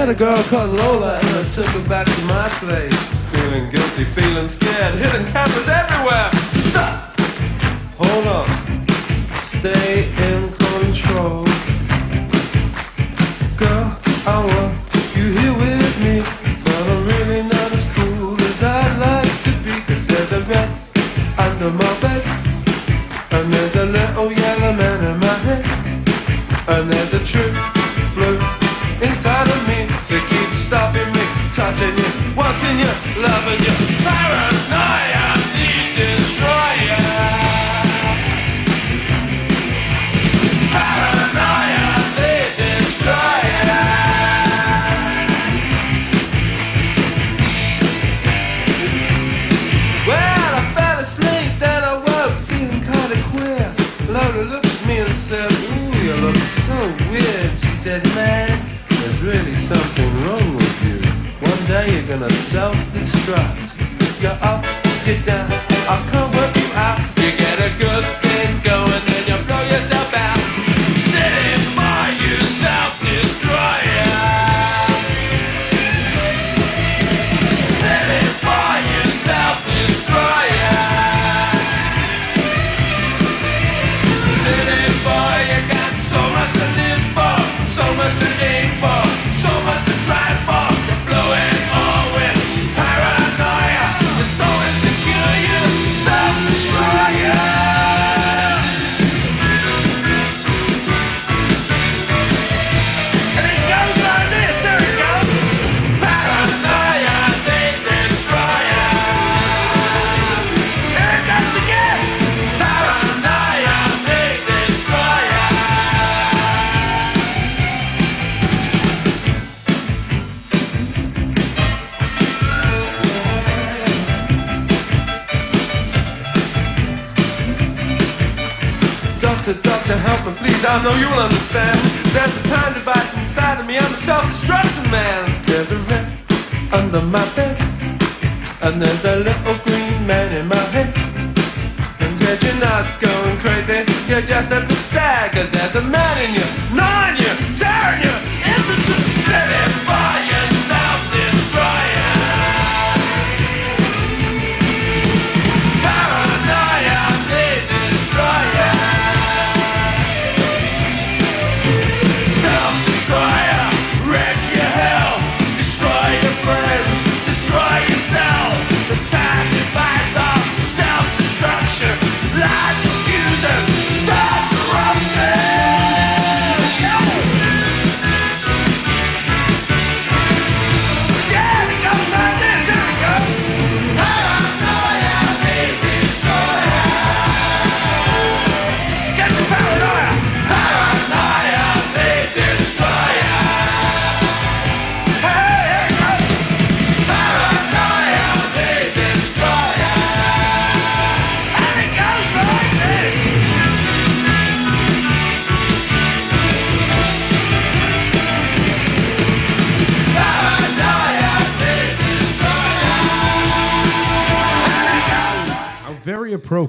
Met a girl called Lola and I took her back to my place. Feeling guilty, feeling scared, hidden cameras everywhere. Stop! Hold on. Stay in control. Girl, I want you here with me. But I'm really not as cool as I'd like to be. Cause there's a rat under my bed. And there's a little yellow man in my head. And there's a blue inside of me that keeps stopping me, touching you, wanting you, loving you. Paranoia, the destroyer. Paranoia. Well, I fell asleep, I woke feeling kinda queer. Lola looked at me and said, Ooh, you look so weird. She said, Man, something wrong with you. One day you're gonna self-destruct. You're up, you're down, I can't know you'll understand.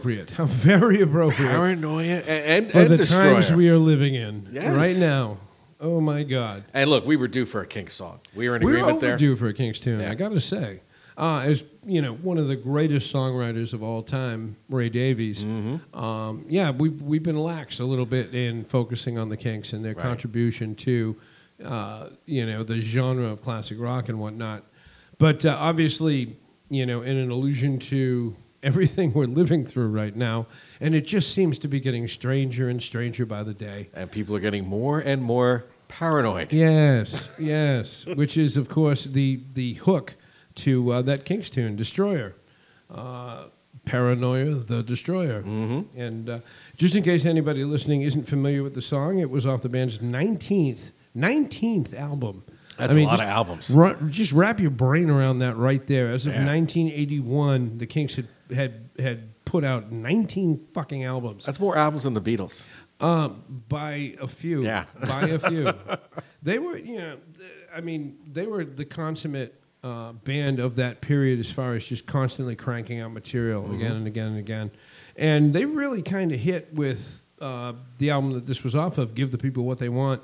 Appropriate. How very appropriate Paranoia and, and, for and the Destroyer. times we are living in Yes. right now. Oh my God. And look, we were due for a Kinks song. We were in We're agreement there. overdue for a Kinks tune. Yeah. I got to say, uh, as you know, one of the greatest songwriters of all time, Ray Davies. Mm-hmm. Um, yeah, we've we've been lax a little bit in focusing on the Kinks and their Right. contribution to, uh, you know, the genre of classic rock and whatnot. But uh, obviously, you know, in an allusion to everything we're living through right now, and it just seems to be getting stranger and stranger by the day. And people are getting more and more paranoid. Yes, yes. Which is, of course, the the hook to uh, that Kinks tune, "Destroyer." Uh, Paranoia, the Destroyer. Mm-hmm. And uh, just in case anybody listening isn't familiar with the song, it was off the band's 19th, 19th album. That's a lot just of albums. just wrap your brain around that right there. As of Yeah. 1981, the Kinks had, had, had put out 19 fucking albums. That's more albums than the Beatles. Um, by a few. Yeah. By a few. they were, you know, I mean, they were the consummate uh, band of that period as far as just constantly cranking out material Mm-hmm. again and again and again. And they really kind of hit with uh, the album that this was off of, Give the People What They Want.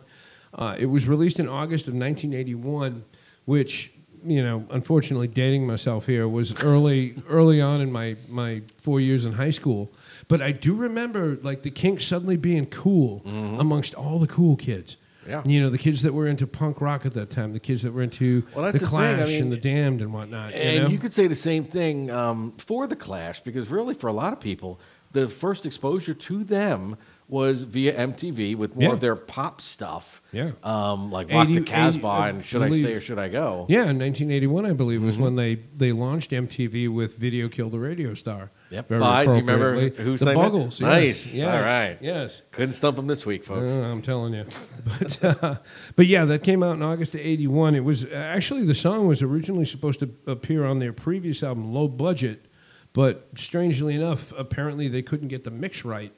Uh, it was released in August of 1981, which, you know, unfortunately, dating myself here, was early, early on in my, my four years in high school. But I do remember, like, the Kinks suddenly being cool amongst all the cool kids. Mm-hmm. Yeah. You know, the kids that were into punk rock at that time, the kids that were into Well, the the thing, I Clash mean, and the Damned and whatnot. you And know? you could say the same thing um, for the Clash, because really, for a lot of people, the first exposure to them was via MTV with more Yeah. of their pop stuff. Yeah. Um, like Rock 80 the Casbah 80 and Should I Stay or Should I Go? Yeah, in 1981, I believe, was Mm-hmm. when they, they launched MTV with Video Killed the Radio Star. Yep. By, do you remember who the sang? Buggles? Yes, Nice. Yes, All right. Yes. Couldn't stump them this week, folks. Uh, I'm telling you. But, uh, but yeah, that came out in August of 81. It was actually the song was originally supposed to appear on their previous album, Low Budget, but strangely enough, apparently they couldn't get the mix right.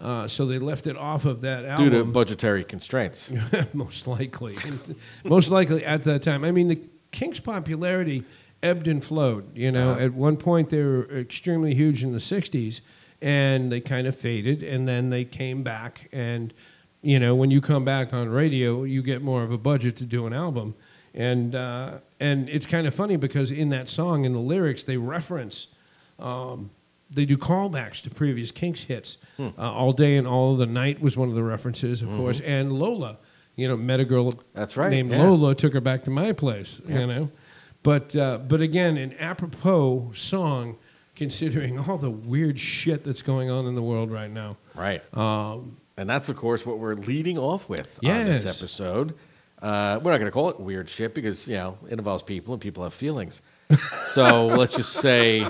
Uh, so they left it off of that Hmm. Due to budgetary constraints. most likely. most likely at that time. I mean, the Kinks' popularity ebbed and flowed. You know, Uh-huh. at one point they were extremely huge in the '60s, and they kind of faded, and then they came back. And you know, when you come back on radio, you get more of a budget to do an album. And uh, and it's kind of funny because in that song, in the lyrics, they reference. Um, they do callbacks to previous Kinks hits. Hmm. Uh, all day and all of the night was one of the references, of course, and Lola. You know, met a girl Mm-hmm. That's right, named yeah. Lola, took her back to my place. Yeah. You know, but uh, but again, an apropos song, considering all the weird shit that's going on in the world right now. Right. Um, And that's, of course, what we're leading off with on this episode. Uh, we're not going to call it weird shit because, you know, it involves people and people have feelings. so let's just say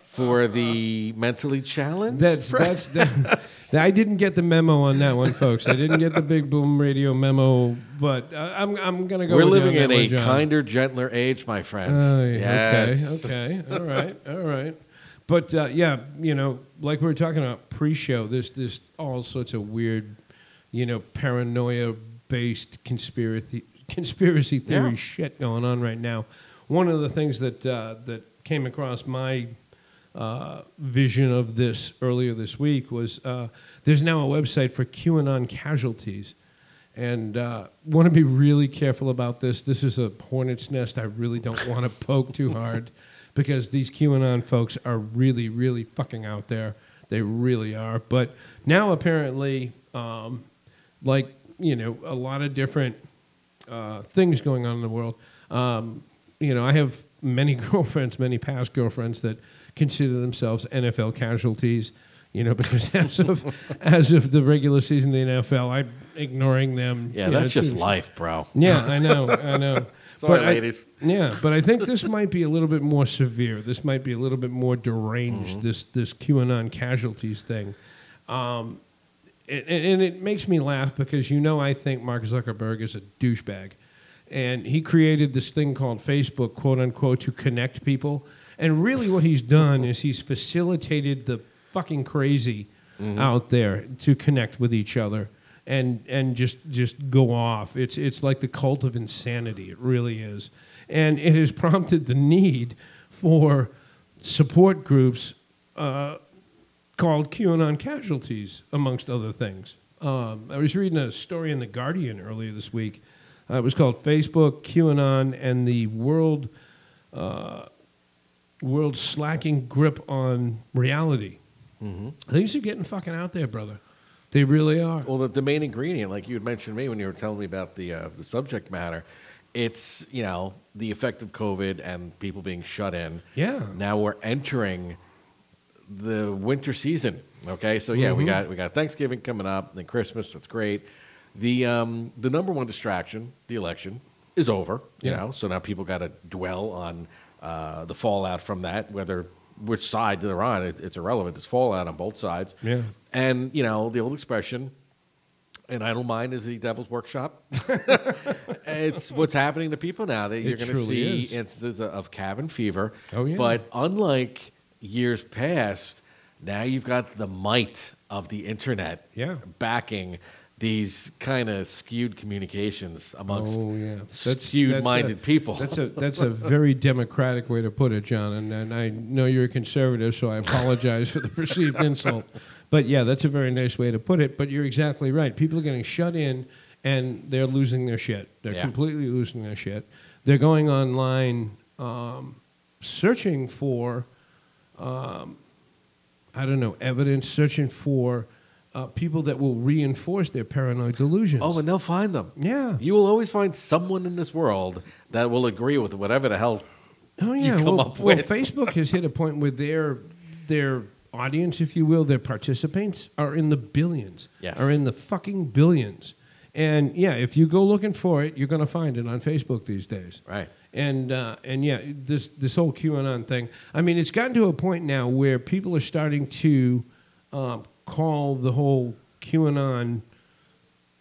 for the mentally challenged. That's that's that, I didn't get the memo on that one, folks. I didn't get the big boom radio memo, but uh, I'm I'm gonna go. we're living in a John. kinder, gentler age, my friends. Oh, yes. Okay. Okay. All right. All right. But uh, yeah, you know, like we were talking about pre-show, there's there's all sorts of weird, you know, paranoia-based conspiracy conspiracy theory Yeah. shit going on right now. One of the things that uh, that came across my uh, vision of this earlier this week was uh, there's now a website for QAnon casualties. And uh, want to be really careful about this. This is a hornet's nest I really don't want to poke too hard because these QAnon folks are really, really fucking out there. They really are. But now, apparently, um, like, you know, a lot of different uh, things going on in the world. Um, you know, I have many girlfriends, many past girlfriends that consider themselves NFL casualties. You know, because as of as of the regular season of the NFL, I'm ignoring them. Yeah, you know, that's just too. life, bro. Yeah, I know, I know. Sorry, I- ladies. yeah, but I think this might be a little bit more severe. This might be a little bit more deranged. Mm-hmm. This this QAnon casualties thing, um, and, and it makes me laugh because you know I think Mark Zuckerberg is a douchebag, and he created this thing called Facebook, quote unquote, to connect people. And really, what he's done is he's facilitated the fucking crazy out there to connect with each other and and just just go off. It's it's like the cult of insanity. It really is, and it has prompted the need for support groups uh, called QAnon casualties, amongst other things. Um, I was reading a story in the Guardian earlier this week. Uh, it was called Facebook, QAnon, and the world uh, world slacking grip on reality. Things are getting fucking out there, brother. They really are. Well, the, the main ingredient, like you had mentioned to me when you were telling me about the uh, the subject matter, it's you know the effect of COVID and people being shut in. Yeah. Now we're entering the winter season. Okay, so yeah, Mm-hmm. we got we got Thanksgiving coming up, then Christmas. That's great. The um, the number one distraction, the election, is over. You Yeah. know, so now people got to dwell on uh, the fallout from that, whether which side they're on. It, it's irrelevant. It's fallout on both sides. Yeah. And you know the old expression, an idle mind is the devil's workshop. it's what's happening to people now. That you're going to see is. instances of cabin fever. Oh, yeah. But unlike years past, now you've got the might of the internet Yeah. backing these kind of skewed communications amongst Oh yeah, skewed-minded a- people. That's a that's a very democratic way to put it, John. And, and I know you're a conservative, so I apologize for the perceived insult. But yeah, that's a very nice way to put it. But you're exactly right. People are getting shut in, and they're losing their shit. They're Yeah. completely losing their shit. They're going online, um, searching for, um, I don't know, evidence, searching for. Uh, people that will reinforce their paranoid delusions. oh, and they'll find them. yeah. You will always find someone in this world that will agree with whatever the hell. Oh you yeah, come well, up well, with. Facebook has hit a point where their their audience, if you will, their participants are in the billions. Yes. Are in the fucking billions. And yeah, if you go looking for it, you're going to find it on Facebook these days. Right. And uh, and yeah, this this whole QAnon thing. I mean, it's gotten to a point now where people are starting to um, call the whole QAnon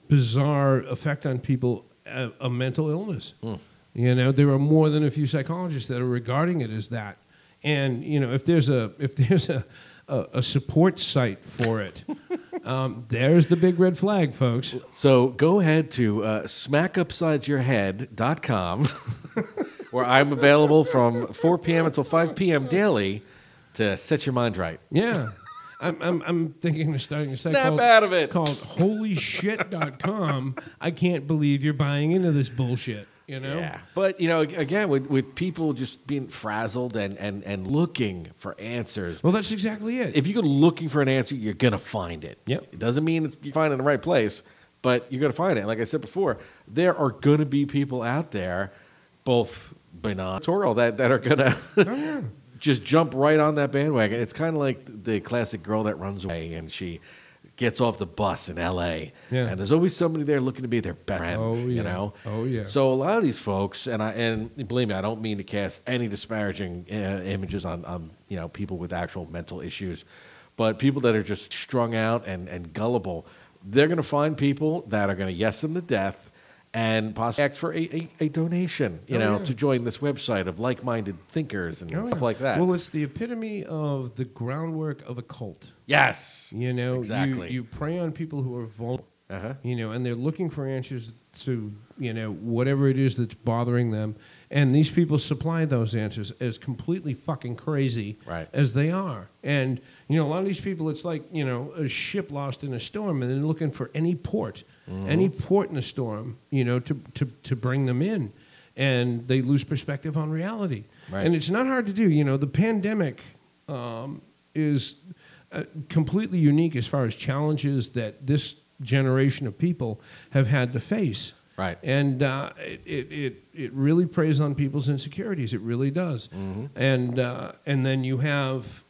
bizarre effect on people a, a mental illness. You know, there are more than a few psychologists that are regarding it as that. And you know, if there's a if there's a a, a support site for it, um, there's the big red flag, folks. So go ahead to uh, smackupsidesyourhead.com, where I'm available from 4 p.m. until 5 p.m. daily to set your mind right. Yeah. I'm, I'm, I'm thinking of starting a site Snap called, out of it. called holyshit.com. I can't believe you're buying into this bullshit, you know? Yeah. But, you know, again, with, with people just being frazzled and, and, and looking for answers, Well, that's exactly it. if you go looking for an answer, you're going to find it. Yep. It doesn't mean it's, you find it in the right place, but you're going to find it. And like I said before, there are going to be people out there, both benign or that, that are going to Oh, just jump right on that bandwagon. It's kind of like the classic girl that runs away and she gets off the bus in L.A. Yeah. And there's always somebody there looking to be their best friend. Oh, You yeah. know. Oh, yeah. So a lot of these folks, and I and believe me, I don't mean to cast any disparaging uh, images on, on you know people with actual mental issues, but people that are just strung out and, and gullible, they're going to find people that are going to yes them to death and possibly ask for a, a, a donation, you Oh, know, yeah. to join this website of like-minded thinkers and Oh, stuff yeah. like that. Well, it's the epitome of the groundwork of a cult. yes. You know, Exactly. you, you prey on people who are vulnerable, Uh-huh. you know, and they're looking for answers to, you know, whatever it is that's bothering them. And these people supply those answers as completely fucking crazy Right. as they are. And, you know, a lot of these people, it's like, you know, a ship lost in a storm and they're looking for any port, any port in a storm, you know, to, to, to bring them in. And they lose perspective on reality. Right. And it's not hard to do. You know, the pandemic um, is uh, completely unique as far as challenges that this generation of people have had to face. Right. And uh, it, it, it, it really preys on people's insecurities. It really does. And, uh, and then you have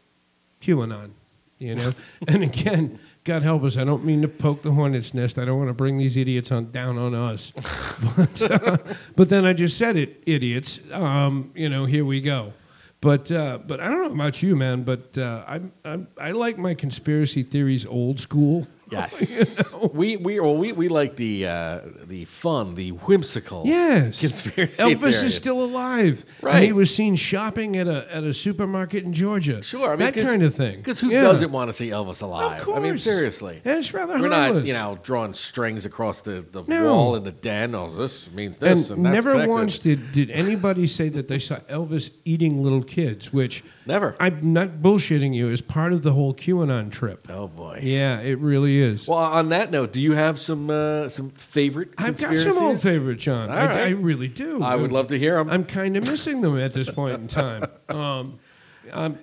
QAnon, you know? and again, God help us, I don't mean to poke the hornet's nest. I don't want to bring these idiots on, down on us. but, uh, but then I just said it, idiots. Um, you know, here we go. But, uh, but I don't know about you, man, but uh, I'm, I like my conspiracy theories old school. Yes. We we well we, we like the uh, the fun, the whimsical Yes. conspiracy Elvis theories. is still alive. And Right. he was seen shopping at a, at a supermarket in Georgia. Sure, I mean, that kind of thing. Because who Yeah. doesn't want to see Elvis alive? Of course. I mean, seriously. And it's rather We're harmless. not, you know, drawing strings across the, the No. wall in the den. Oh, this means And, this, and, that's never connected. once did, did anybody say that they saw Elvis eating little kids, which Never. I'm not bullshitting you, is part of the whole QAnon trip. Oh boy. Yeah, it really is. Well, on that note, do you have some uh, some favorite? I've got some old favorites, John. All I, right. I really do. I would love to hear them. I'm kind of missing them at this point in time. Um, um,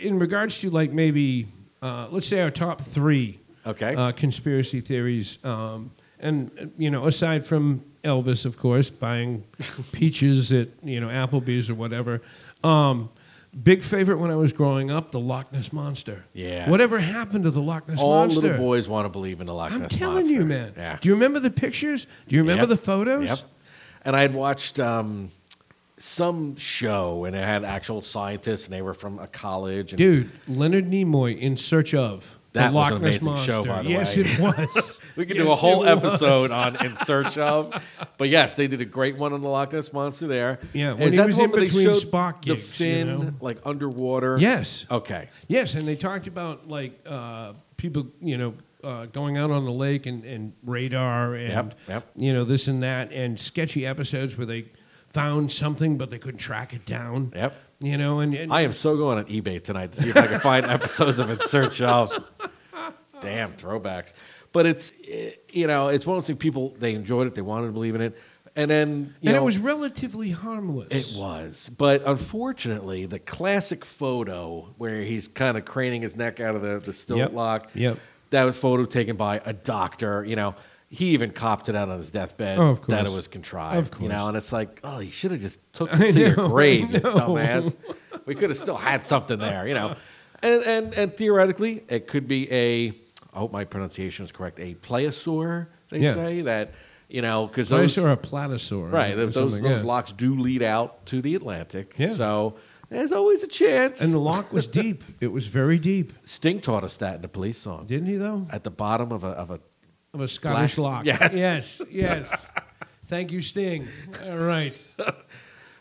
in regards to like maybe, uh, let's say our top three Okay. uh, conspiracy theories, um, and you know, aside from Elvis, of course, buying peaches at you know Applebee's or whatever. Um, Big favorite when I was growing up, the Loch Ness monster. Yeah. Whatever happened to the Loch Ness All monster? All little boys want to believe in the Loch Ness Monster. I'm telling monster. you, man. Yeah. Do you remember the pictures? Do you remember Yep. the photos? Yep. And I had watched um, some show, and it had actual scientists, and they were from a college. And Dude, Leonard Nimoy in search of That the was an amazing monster. show, by the yes, way. it was. We could do a whole episode on In Search of. But yes, they did a great one on the Loch Ness Monster there. Yeah, Is when he that was in between Spock the gigs, you know? like underwater. Yes. Okay. Yes, and they talked about like uh, people, you know, uh, going out on the lake and, and radar and Yep, yep. you know this and that and sketchy episodes where they found something but they couldn't track it down. Yep. You know, and, and I am so going on eBay tonight to see if I can find episodes of In Search of. Damn throwbacks. But it's eh, you know it's one of those things people they enjoyed it they wanted to believe in it and then you and know, it was relatively harmless. It was. But unfortunately, the classic photo where he's kind of craning his neck out of the, the stilt Yep. lock, Yep. that was photo taken by a doctor. You know, he even copped it out on his deathbed Oh, that it was contrived. Of You know, and it's like, oh, you should have just took it to your grave, you dumbass. We could have still had something there, you know. And, and, and theoretically, it could be a, I hope my pronunciation is correct, a plesiosaur, they Yeah. say, that, you know, because those. saw a platosaur. Right, or those, those yeah. locks do lead out to the Atlantic. Yeah. So there's always a chance. And the lock was deep. It was very deep. Sting taught us that in the police song. Didn't he though? At the bottom of a of a Of a Scottish Black- lock. Yes. Yes. Yes. Thank you, Sting. All right.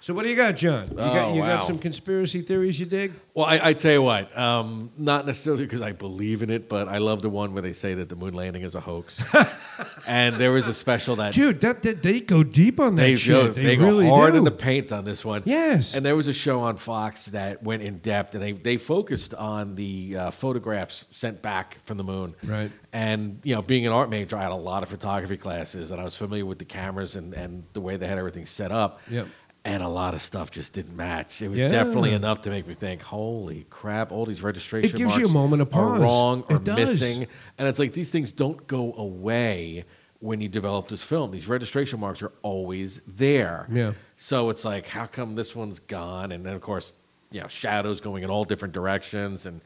So what do you got, John? You got Oh, you got some conspiracy theories you dig? well, I, I tell you what, um, not necessarily because I believe in it, but I love the one where they say that the moon landing is a hoax. and there was a special that Dude, that, that they go deep on that they shit. go, they, they really go hard do. in the paint on this one. Yes. And there was a show on Fox that went in depth, and they, they focused on the uh, photographs sent back from the moon. Right. And you know, being an art major, I had a lot of photography classes, and I was familiar with the cameras and, and the way they had everything set up. Yep. And a lot of stuff just didn't match. It was Yeah. definitely enough to make me think, "Holy crap! All these registration It gives you a marks moment of are pause. wrong or missing." And it's like these things don't go away when you develop this film. These registration marks are always there. Yeah. So it's like, how come this one's gone? And then of course, you know, shadows going in all different directions. And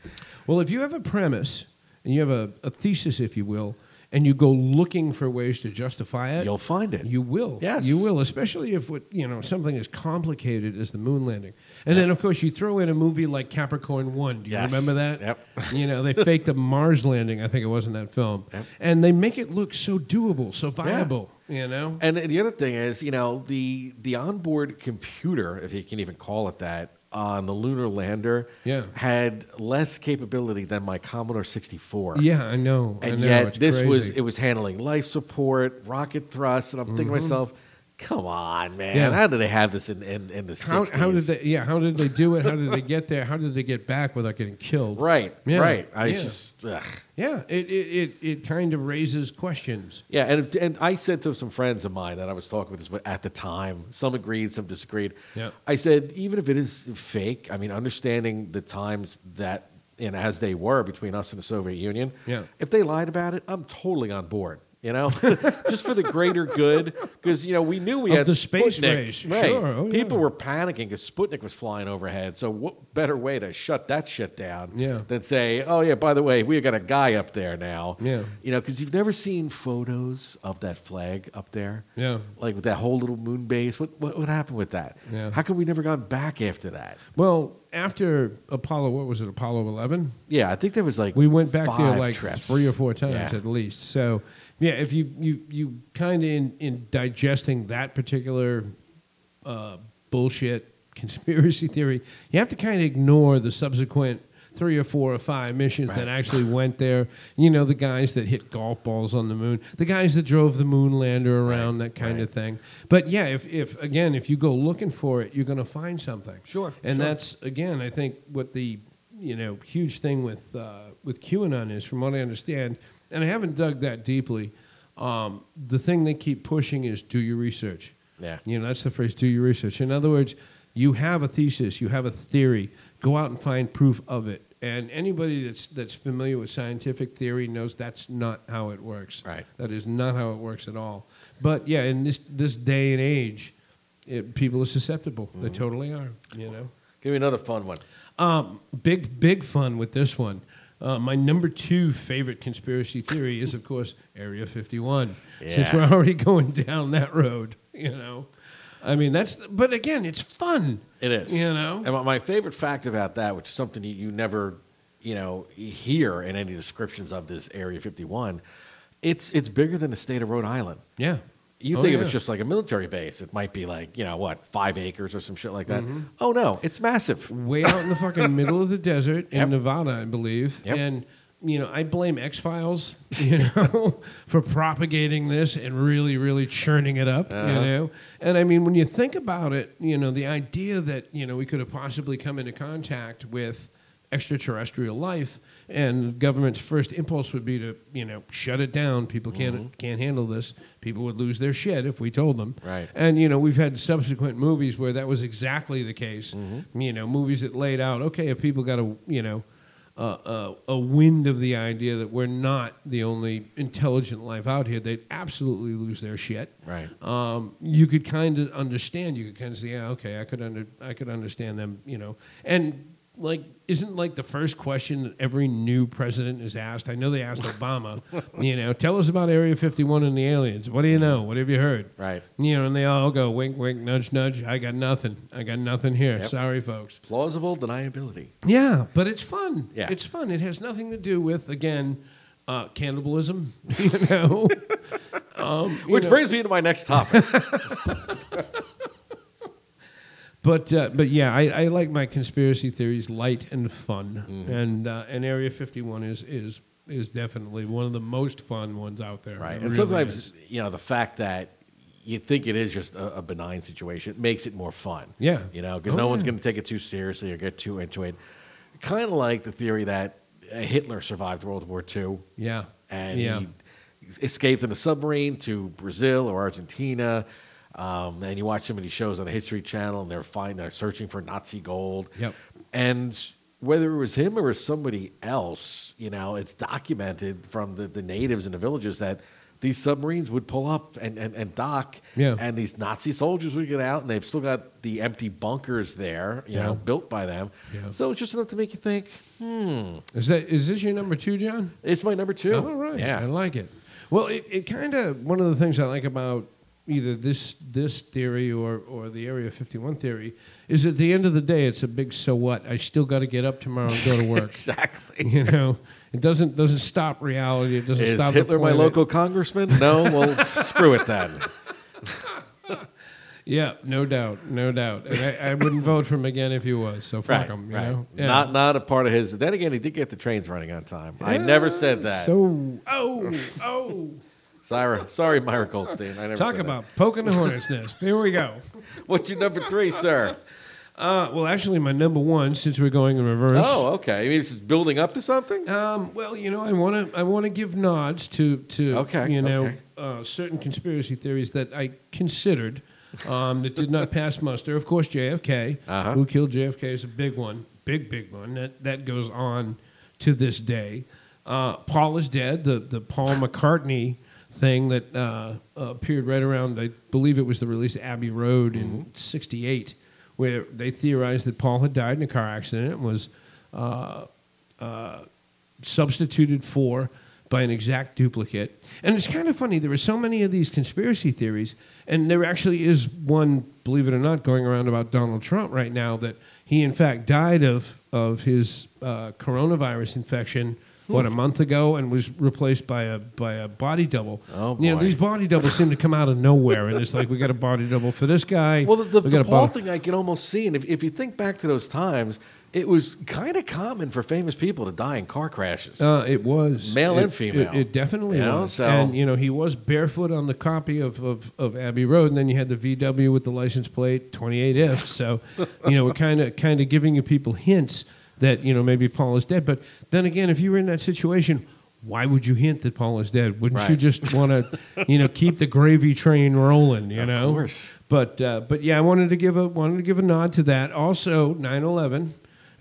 Well, if you have a premise and you have a, a thesis, if you will, and you go looking for ways to justify it, you'll find it. You will. Yes. You will, especially if what you know something as complicated as the moon landing. And then of course you throw in a movie like Capricorn One. Do you Yes. remember that? Yep. You know, they faked a Mars landing, I think it was in that film. Yep. And they make it look so doable, so viable. Yeah. You know? And the other thing is, you know, the the onboard computer, if you can even call it that, on the lunar lander, Yeah. had less capability than my Commodore 64. Yeah, I know. I and know, yet this was it was handling life support, rocket thrust, and I'm thinking to Mhm. myself, come on, man, Yeah. how did they have this in in, in the How, 60s? how did they? Yeah, how did they do it? How did they get there? How did they get back without getting killed? Right, Yeah, right. I yeah. just ugh. Yeah, it, it, it, it kind of raises questions. Yeah, and and I said to some friends of mine that I was talking with this at the time, some agreed, some disagreed. Yeah. I said even if it is fake, I mean, understanding the times that and as they were between us and the Soviet Union, Yeah. if they lied about it, I'm totally on board. You know, just for the greater good, because you know we knew we Of had the space Sputnik. race, Right. sure, oh, People yeah. were panicking because Sputnik was flying overhead. So what better way to shut that shit down Yeah. than say, oh yeah, by the way, we got a guy up there now. Yeah. You know, because you've never seen photos of that flag up there. Yeah. Like with that whole little moon base. What what, what happened with that? Yeah. How come we never gone back after that? Well, after Apollo, what was it, Apollo 11? Yeah, I think there was like we went back there like trips. three or four times Yeah. at least. So, yeah, if you you you kind of in, in digesting that particular uh, bullshit conspiracy theory, you have to kind of ignore the subsequent three or four or five missions that actually went there. You know, the guys that hit golf balls on the moon, the guys that drove the moon lander around, that kind of thing. But yeah, if, if again, if you go looking for it, you're going to find something. Sure, And sure. that's again, I think what the you know huge thing with uh, with QAnon is, from what I understand, and I haven't dug that deeply. Um, the thing they keep pushing is do your research. Yeah. You know, that's the phrase, do your research. In other words, you have a thesis, you have a theory, go out and find proof of it. And anybody that's, that's familiar with scientific theory knows that's not how it works. Right. That is not how it works at all. But yeah, in this, this day and age, it, people are susceptible. They Mm-hmm. totally are, you know? Give me another fun one. Um, big, big fun with this one. Uh, my number two favorite conspiracy theory is, of course, Area 51. Since we're already going down that road, you know. I mean, that's, but again, it's fun. It is. You know? And my- favorite fact about that, which is something you, you never, you know, hear in any descriptions of this Area 51, it's it's bigger than the state of Rhode Island. Yeah. You Oh, think if yeah. it's just like a military base, it might be like, you know, what, five acres or some shit like that. Mm-hmm. Oh, no, it's massive. way out in the fucking middle of the desert in Yep. Nevada, I believe. Yep. And you know, I blame X Files, you know, for propagating this and really, really churning it up, Uh-huh. you know. And I mean, when you think about it, you know, the idea that you know we could have possibly come into contact with extraterrestrial life, and the government's first impulse would be to, you know, shut it down. People can't can't handle this. People would lose their shit if we told them. Right. And you know, we've had subsequent movies where that was exactly the case. Mm-hmm. You know, movies that laid out, okay, if people got a you know uh, uh, a wind of the idea that we're not the only intelligent life out here, they'd absolutely lose their shit. Right. Um, you could kind of understand. You could kind of say, yeah, okay, I could under, I could understand them. You know, and like, isn't like the first question that every new president is asked? I know they asked Obama. you know, tell us about Area 51 and the aliens. What do you know? What have you heard? Right. You know, and they all go wink, wink, nudge, nudge. I got nothing. I got nothing here. Yep. Sorry, folks. Plausible deniability. Yeah, but it's fun. Yeah. It's fun. It has nothing to do with again uh, cannibalism. You know, um, you Which know, brings me to my next topic. But uh, but yeah, I, I like my conspiracy theories light and fun, Mm-hmm. and uh, and Area Fifty One is is is definitely one of the most fun ones out there. right. It And really sometimes, is. you know, the fact that you think it is just a, a benign situation makes it more fun. Yeah. You know, because Oh, no one's going to take it too seriously or get too into it. Kind of like the theory that uh, Hitler survived World War II. yeah, and yeah. he escaped in a submarine to Brazil or Argentina. Um, and you watch of these shows on the History Channel, and they're finding, they're searching for Nazi gold. Yep. And whether it was him or somebody else, you know, it's documented from the, the natives and the villagers that these submarines would pull up and, and, and dock, Yeah. and these Nazi soldiers would get out, and they've still got the empty bunkers there, you Yeah. know, built by them. Yeah. So it's just enough to make you think, hmm, Is that is this your number two, John? it's my number two. All right. Yeah. I like it. Well, it, it kind of one of the things I like about either this this theory or or the Area 51 theory is at the end of the day, it's a big so what. I still got to get up tomorrow and go to work. exactly. you know, it doesn't doesn't stop reality. It doesn't Is stop. the Hitler my local congressman? No, well, screw it then. Yeah, no doubt, no doubt. And I, I wouldn't vote for him again if he was. So fuck him. You know, Yeah. Not not a part of his. Then again, he did get the trains running on time. I never said that. So oh oh, sorry, sorry, Myra Goldstein. I never talk said about poking the hornet's nest. There we go. that. What's your number three, sir? Uh, well, actually, my number one, since we're going in reverse. Oh, okay. I mean, it's just building up to something. Um, well, you know, I want to I want to give nods to to Okay, you know okay. uh, certain conspiracy theories that I considered um, that did not pass muster. Of course, JFK, Uh-huh. who killed JFK, is a big one, big big one that that goes on to this day. Uh, Paul is dead. The the Paul McCartney thing that uh, appeared right around I believe it was the release of Abbey Road in '68, where they theorized that Paul had died in a car accident and was. Uh, substituted for by an exact duplicate. And it's kind of funny. There are so many of these conspiracy theories, and there actually is one, believe it or not, going around about Donald Trump right now that he, in fact, died of of his uh, coronavirus infection. What a month ago, and was replaced by a by a body double. Oh, You know boy. these body doubles seem to come out of nowhere, and it's like we got a body double for this guy. Well, the, the, we the a Paul body- thing I can almost see, and if, if you think back to those times, it was kind of common for famous people to die in car crashes. Uh, it was Male It- and female. It, it definitely You know, was. so- And you know, he was barefoot on the copy of, of, of Abbey Road, and then you had the VW with the license plate 28 F. So, you know, we're kind of kind of giving you people hints that you know maybe Paul is dead. But then again, if you were in that situation. Why would you hint that Paul is dead? Wouldn't you just want to, you know, keep the gravy train rolling? You Of know, course. But uh, but yeah, I wanted to give a wanted to give a nod to that. Also, 9/11,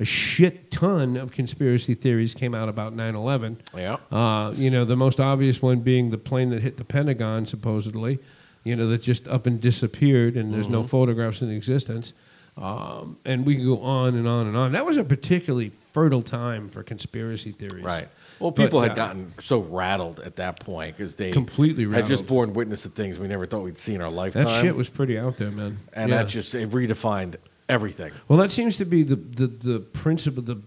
a shit ton of conspiracy theories came out about 9/11. Yeah. Uh, you know, the most obvious one being the plane that hit the Pentagon, supposedly, you know, that just up and disappeared, and there's Mm-hmm. no photographs in existence. Um, and we can go on and on and on. That was a particularly fertile time for conspiracy theories. Right. Well, But, people uh, had gotten so rattled at that point because they Completely had just rattled. borne witness to things we never thought we'd see in our lifetime. That shit was pretty out there, man. and Yeah. that just it redefined everything. Well, that seems to be the the, the principle, the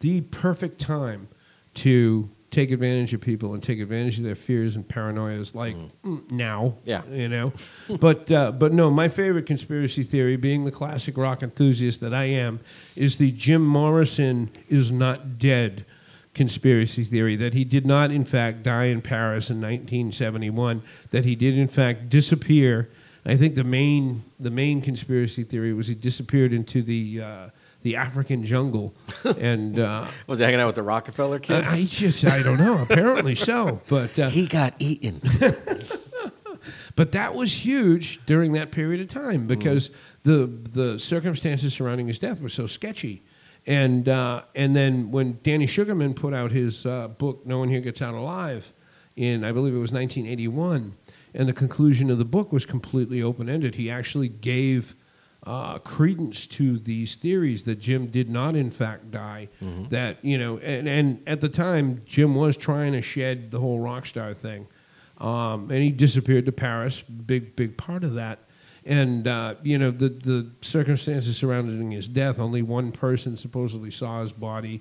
the perfect time to take advantage of people and take advantage of their fears and paranoias, like mm, now. Yeah. you know. but uh, but no, my favorite conspiracy theory, being the classic rock enthusiast that I am, is the Jim Morrison is not dead conspiracy theory that he did not in fact die in Paris in 1971 that he did in fact disappear I think the main the main conspiracy theory was he disappeared into the uh, the African jungle and uh, Was he hanging out with the Rockefeller kid? I, I just I don't know apparently so but uh, he got eaten. but that was huge during that period of time because the the circumstances surrounding his death were so sketchy. And uh, and then when Danny Sugerman put out his uh, book "No One Here Gets Out Alive" in I believe it was 1981, and the conclusion of the book was completely open ended. He actually gave uh, credence to these theories that Jim did not in fact die. That you know, and and at the time Jim was trying to shed the whole rock star thing um, and he disappeared to Paris. Big, big part of that. And uh, you know the the circumstances surrounding his death. Only one person supposedly saw his body.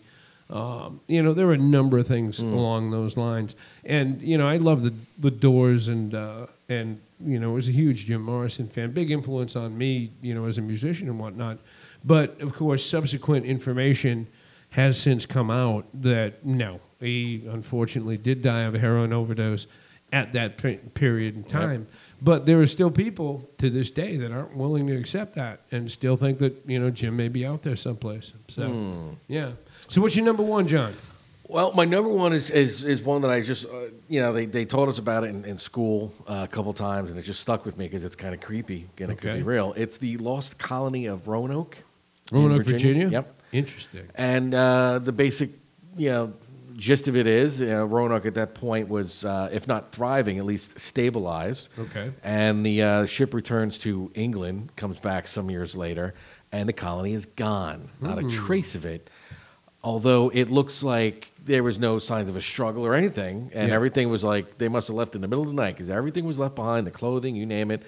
Um, you know there were a number of things along those lines. And you know I love the the Doors and uh, and you know was a huge Jim Morrison fan. Big influence on me. You know as a musician and whatnot. But of course subsequent information has since come out that no, he unfortunately did die of a heroin overdose at that pe- period in time. But there are still people to this day that aren't willing to accept that and still think that you know Jim may be out there someplace. So hmm. yeah. So what's your number one, John? Well, my number one is is, is one that I just uh, you know they, they taught us about it in, in school uh, a couple times, and it just stuck with me because it's kind of creepy and it could Okay. be real. It's the lost colony of Roanoke, in Roanoke, Virginia. Yep. Interesting. And uh, the basic, you know, gist of it is, you know, Roanoke at that point was, uh, if not thriving, at least stabilized. Okay. And the uh, ship returns to England, comes back some years later, and the colony is gone. Not a trace of it. Although it looks like there was no signs of a struggle or anything, and Yeah. everything was like they must have left in the middle of the night because everything was left behind the clothing, you name it.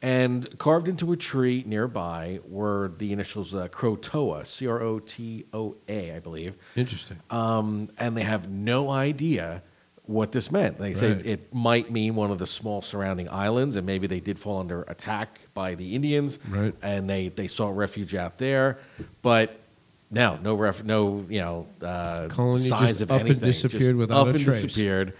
And carved into a tree nearby were the initials uh, Crotoa, C R O T O A, I believe. Interesting. Um, and they have no idea what this meant. They say Right. it might mean one of the small surrounding islands, and maybe they did fall under attack by the Indians, Right. and they, they sought refuge out there. But no, no ref, no you know uh, Colony signs just of up and anything. disappeared Just without up a and trace. disappeared.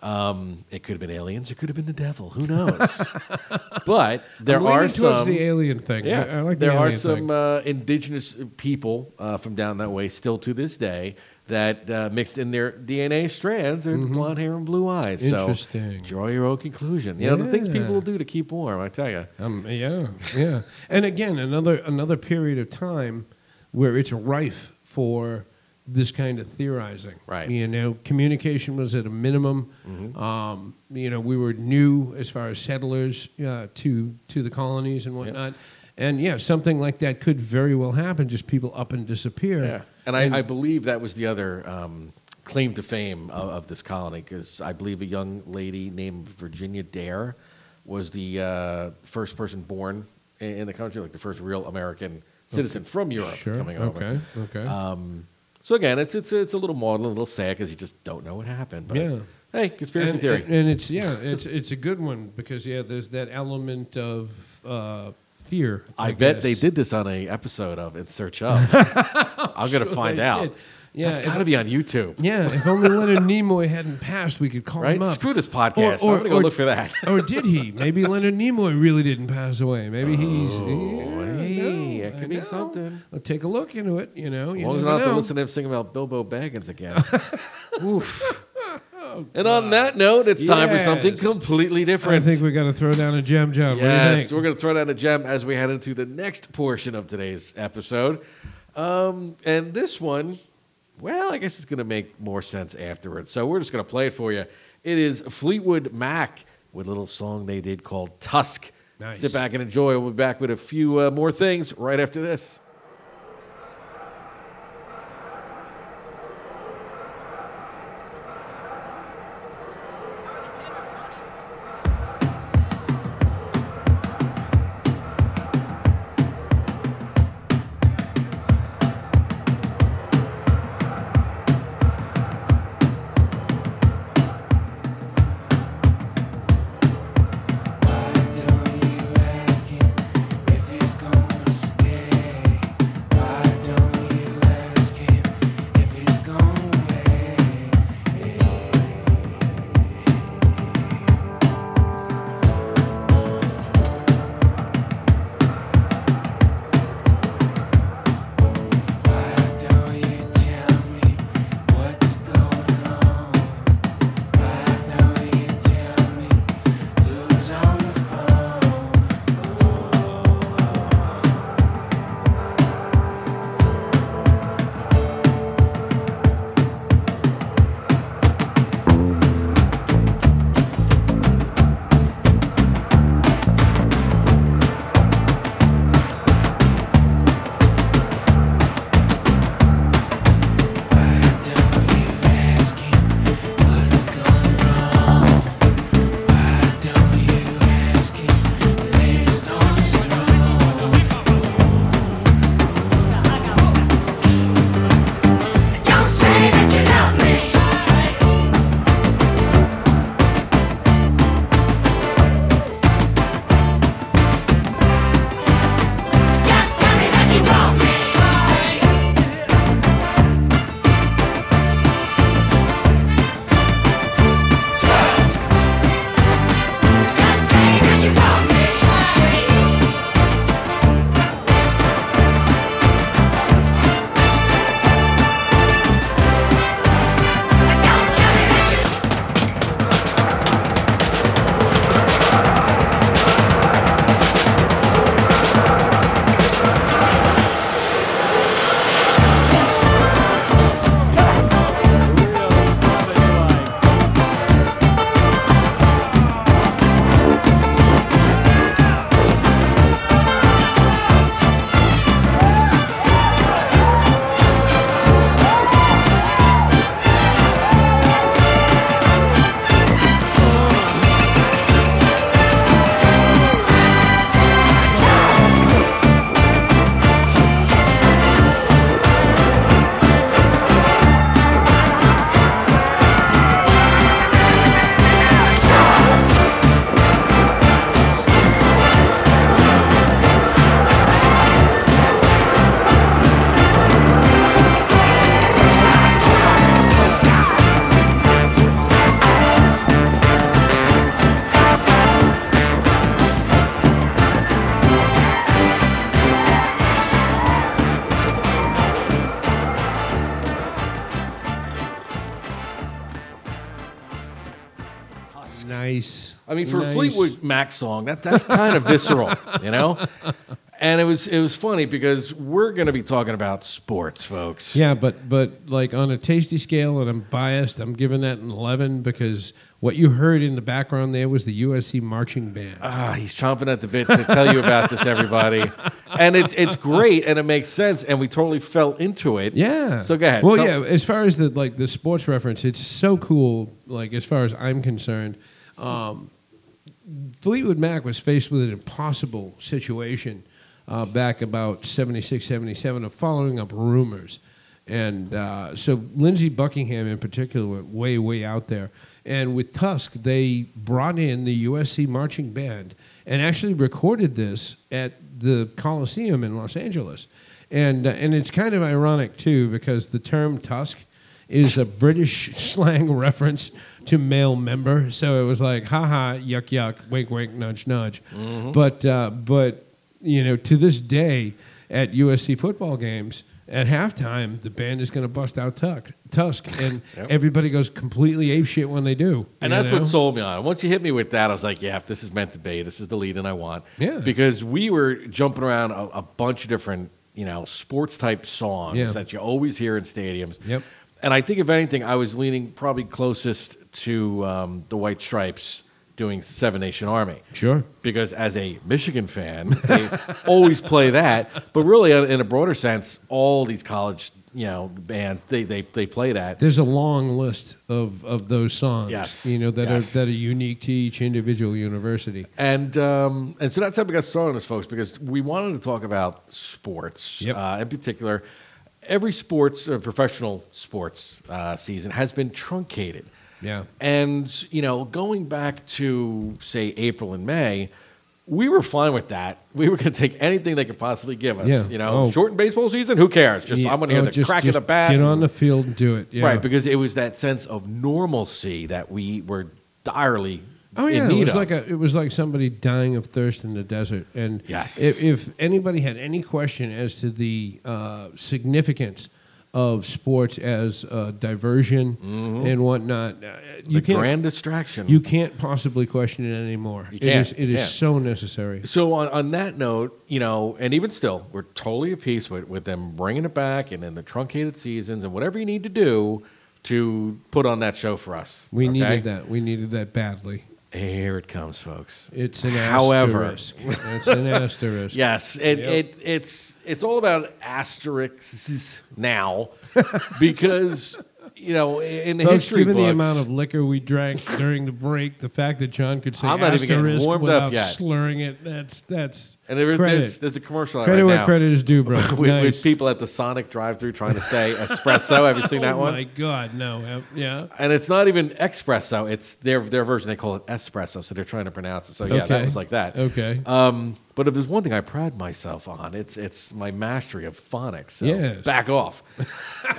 Um, it could have been aliens. It could have been the devil. Who knows? but there I'm are leaning towards some the alien thing. yeah, I, I like the there are alien some thing. uh, indigenous people uh, from down that way still to this day that uh, mixed in their DNA strands are blonde hair and blue eyes. Mm-hmm. Interesting. So draw your own conclusion. You know the things Yeah. people will do to keep warm. I tell you. Um, yeah, yeah. And again, another another period of time where it's rife for this kind of theorizing. Right. You know, communication was at a minimum. Um, you know, we were new as far as settlers uh, to to the colonies and whatnot. And yeah, something like that could very well happen. Just people up and disappear. Yeah, and I, I believe that was the other um, claim to fame of, of this colony because I believe a young lady named Virginia Dare was the uh, first person born in, in the country, like the first real American citizen from Europe Sure. coming over. Okay. Okay. Um, so again, it's it's it's a little maudlin, a little sad because you just don't know what happened. But Yeah. hey, conspiracy and, theory. and, and it's yeah, it's it's a good one because yeah, there's that element of uh, fear. I, bet guess. they did this on a episode of In Search of. I'm gonna sure find out. did. Yeah, That's got to be on YouTube, Yeah, if only Leonard Nimoy hadn't passed, we could call right? him up. Screw this podcast. Or- I'm gonna go or- look for that. or did he? Maybe Leonard Nimoy really didn't pass away. Maybe he's. Yeah, Oh, hey, know, it could be something. I'll take a look into it. You know, As you long as I don't have to listen to him sing about Bilbo Baggins again. Oof. and on that note, it's time for something completely different. I think we got to throw down a gem, John. what do you Yes, we're going to throw down a gem as we head into the next portion of today's episode. Um, and this one, well, I guess it's going to make more sense afterwards. So we're just going to play it for you. It is Fleetwood Mac with a little song they did called Tusk Nice. Sit back and enjoy. We'll be back with a few uh, more things right after this. Mean, for Nice. a Fleetwood Mac song, that that's kind of visceral, you know. And it was it was funny because we're going to be talking about sports, folks. Yeah, but but like on a tasty scale, and I'm biased. I'm giving that an 11 because what you heard in the background there was the USC marching band. Ah, he's chomping at the bit to tell you about this, everybody. And it's it's great and it makes sense, and we totally fell into it. Yeah. So go ahead. Well, Tell- yeah. As far as the like the sports reference, it's so cool. Like as far as I'm concerned, um, Fleetwood Mac was faced with an impossible situation uh, back about 76, 77 of following up rumors. And uh, so Lindsey Buckingham in particular went way, way out there. And with Tusk, they brought in the USC marching band and actually recorded this at the Coliseum in Los Angeles. And, uh, and it's kind of ironic, too, because the term Tusk is a British slang reference to male member. So it was like, haha, yuck, yuck, wink, wink, nudge, nudge. But, uh, but, you know, to this day at USC football games, at halftime, the band is going to bust out Tuck, Tusk, and everybody goes completely apeshit when they do. And that's know? what sold me on. it. Once you hit me with that, I was like, yeah, this is meant to be. This is the lead and I want. Yeah. Because we were jumping around a, a bunch of different, you know, sports type songs Yeah. that you always hear in stadiums. Yep. And I think, if anything, I was leaning probably closest to um, the White Stripes doing Seven Nation Army. Sure. Because as a Michigan fan, they always play that. But really, in a broader sense, all these college you know bands they they, they play that. There's a long list of, of those songs, Yes. you know, that Yes. are that are unique to each individual university. And um, and so that's how we got started on this, folks, because we wanted to talk about sports. Yep. Uh, in particular, every sports, uh, professional sports uh, season has been truncated. Yeah. And, you know, going back to, say, April and May, we were fine with that. We were going to take anything they could possibly give us. Yeah. You know, Oh. shortened baseball season, who cares? Just Yeah, I'm going to hear oh, the just- crack of the bat. Get on the field and do it. Yeah. Right, because it was that sense of normalcy that we were direly Oh yeah, it was of. like a it was like somebody dying of thirst in the desert. And Yes. if, if anybody had any question as to the uh, significance of sports as uh, diversion and whatnot, uh, you Mm-hmm. the can't grand distraction. you can't possibly question it anymore. You can't, is it is so necessary. So on, on that note, you know, and even still, we're totally at peace with, with them bringing it back and then the truncated seasons and whatever you need to do to put on that show for us. We okay? needed that. We needed that badly. Here it comes, folks. It's an However- asterisk. it's an asterisk. Yes, it, Yep. it it's it's all about asterisks now because you know in the Folks, history given the amount of liquor we drank during the break, the fact that John could say I'm not even getting asterisk warmed up without yet. slurring it, that's that's and there is, there's, there's a commercial out credit right where now credit is due, bro. with, nice. with people at the Sonic drive-through trying to say espresso. Have you seen that oh one? my god, no, Uh, yeah. And it's not even espresso; it's their their version. They call it espresso, so they're trying to pronounce it. So yeah, that Okay. was like that. Okay. Um, but if there's one thing I pride myself on, it's it's my mastery of phonics. So Yes. back off.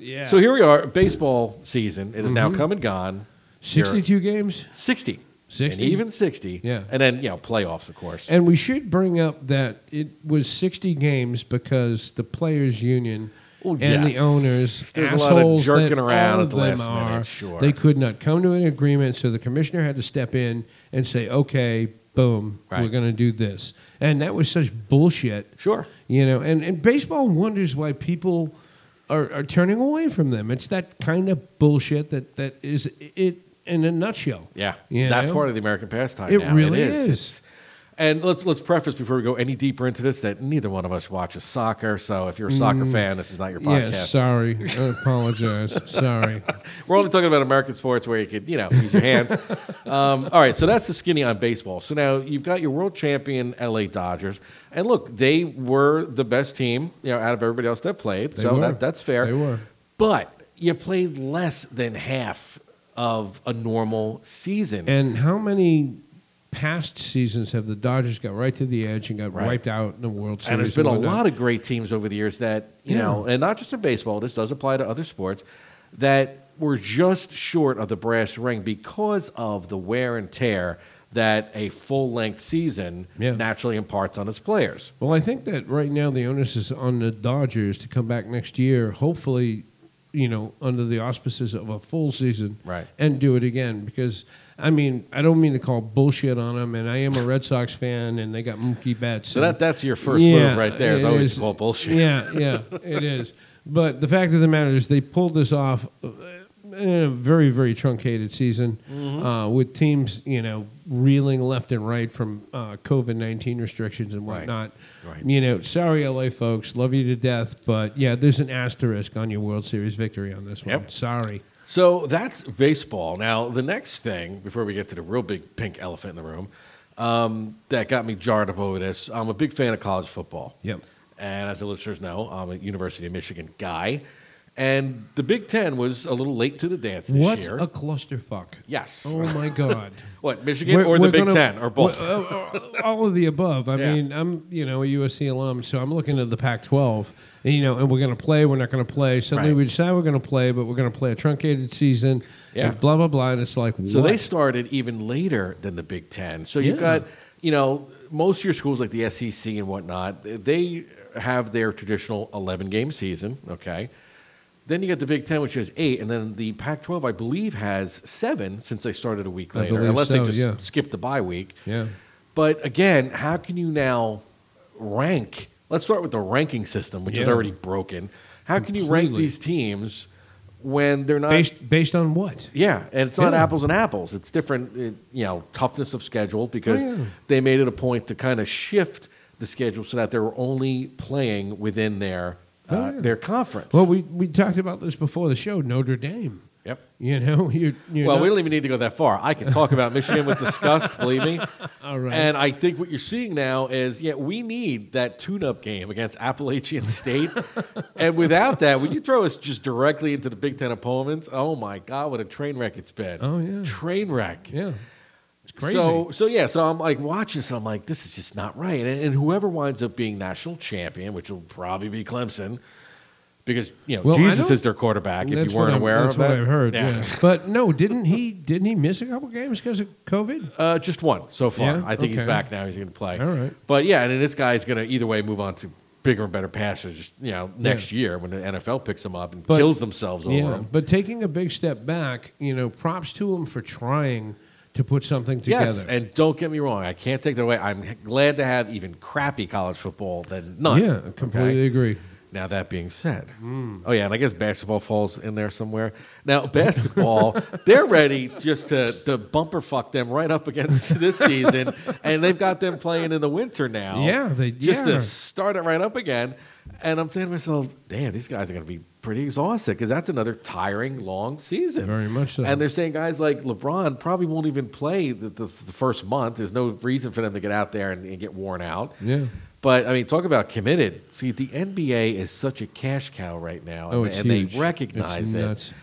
yeah. So here we are, baseball season. It is now Mm-hmm. come and gone. Here- sixty-two games, 60. 60? And even 60. Yeah. And then, you know, playoffs, of course. and we should bring up that it was sixty games because the players' union. Well, and yes. the owners, There's a lot of assholes jerking around at the last are, minute, sure. They could not come to an agreement, so the commissioner had to step in and say, "Okay, boom, Right. we're going to do this." And that was such bullshit. Sure. You know, and, and baseball wonders why people are, are turning away from them. It's that kind of bullshit that, that is it in a nutshell. Yeah. You That's know? part of the American pastime It now. really it is. is. And let's let's preface before we go any deeper into this that neither one of us watches soccer. So if you're a soccer fan, this is not your podcast. Mm. Yes, sorry. I apologize. sorry. We're only talking about American sports where you could, you know, use your hands. um, all right, so that's the skinny on baseball. So now you've got your world champion LA Dodgers, and look, they were the best team, you know, out of everybody else that played. They so were. that, that's fair. They were. but you played less than half of a normal season. And how many past seasons have the Dodgers got right to the edge and got Right. wiped out in the World Series? And there's been a lot of great teams over the years that, you Yeah. know, and not just in baseball, this does apply to other sports, that were just short of the brass ring because of the wear and tear that a full length season Yeah. naturally imparts on its players. Well, I think that right now the onus is on the Dodgers to come back next year, hopefully, you know, under the auspices of a full season, Right. and do it again. Because I mean, I don't mean to call bullshit on them, and I am a Red Sox fan, and they got Mookie Betts. So that, that's your first Yeah, move right there. Is always is. call bullshit. Yeah, yeah, it is. But the fact of the matter is, they pulled this off uh, in a very, very truncated season Mm-hmm. uh, with teams, you know, reeling left and right from uh, COVID nineteen restrictions and Right. whatnot. Right. You know, sorry, LA folks, love you to death, but yeah, there's an asterisk on your World Series victory on this one. Yep. Sorry. So that's baseball. Now, the next thing, before we get to the real big pink elephant in the room, um, that got me jarred up over this, I'm a big fan of college football. Yep. And as the listeners know, I'm a University of Michigan guy. And the Big Ten was a little late to the dance this What year. a clusterfuck. yes. Oh my God. What, Michigan We're- or the we're Big gonna- Ten or both? uh, uh, all of the above. I Yeah. mean, I'm you know a USC alum, so I'm looking at the Pac-12, and you know, and we're going to play. We're not going to play. Suddenly Right. we decide we're going to play, but we're going to play a truncated season. Yeah. Blah blah blah, and it's like So what? they started even later than the Big Ten. So you've Yeah. got, you know, most of your schools like the SEC and whatnot, they have their traditional 11 game season, okay? Then you get the Big Ten, which has eight, and then the Pac 12, I believe, has seven since they started a week I later, believe unless so, they just yeah. skipped the bye week. yeah. But again, how can you now rank? Let's start with the ranking system, which is already broken. How can you rank these teams when they're not Based based on what? yeah, and it's not Yeah. apples and apples. It's different, it, you know, toughness of schedule because Oh, yeah. they made it a point to kind of shift the schedule so that they were only playing within their uh, Uh, oh, yeah. their conference. Well, we we talked about this before the show. Notre Dame. yep. You know, you you Well, we don't even need to go that far. I can talk about Michigan with disgust, believe me. All right. And I think what you're seeing now is, yeah, we need that tune-up game against Appalachian State, and without that, when you throw us just directly into the Big Ten opponents, oh my God, what a train wreck it's been! Oh, yeah. train wreck. Yeah, crazy. So, so yeah, so I'm like watching, so I'm like, this is just not right. And, and whoever winds up being national champion, which will probably be Clemson, because you know Well, I Jesus is their quarterback. If That's you weren't I'm- aware that's of what that, I've heard. Yeah. But no, didn't he? Didn't he miss a couple games because of COVID? Uh, just one so far. Yeah? I think he's Okay. back now. He's going to play. All right. But yeah, and then this guy's going to either way move on to bigger and better passers. Just you know, next year when the NFL picks him up and But- kills themselves over Yeah, him. but taking a big step back, you know, props to him for trying to put something together. Yes, and don't get me wrong. I can't take that away. I'm glad to have even crappy college football than none. yeah, I completely okay? agree. Now that being said, Hmm. oh yeah, and I guess basketball falls in there somewhere. Now basketball, they're ready just to, to bumper fuck them right up against this season, and they've got them playing in the winter now. Yeah, they- just yeah. to start it right up again. And I'm saying to myself, damn, these guys are going to be pretty exhausted because that's another tiring, long season. Very much so. And they're saying guys like LeBron probably won't even play the, the, the first month. There's no reason for them to get out there and, and get worn out. Yeah. But I mean, talk about committed. See, the NBA is such a cash cow right now, Oh, and, it's and huge. they recognize It's it. nuts.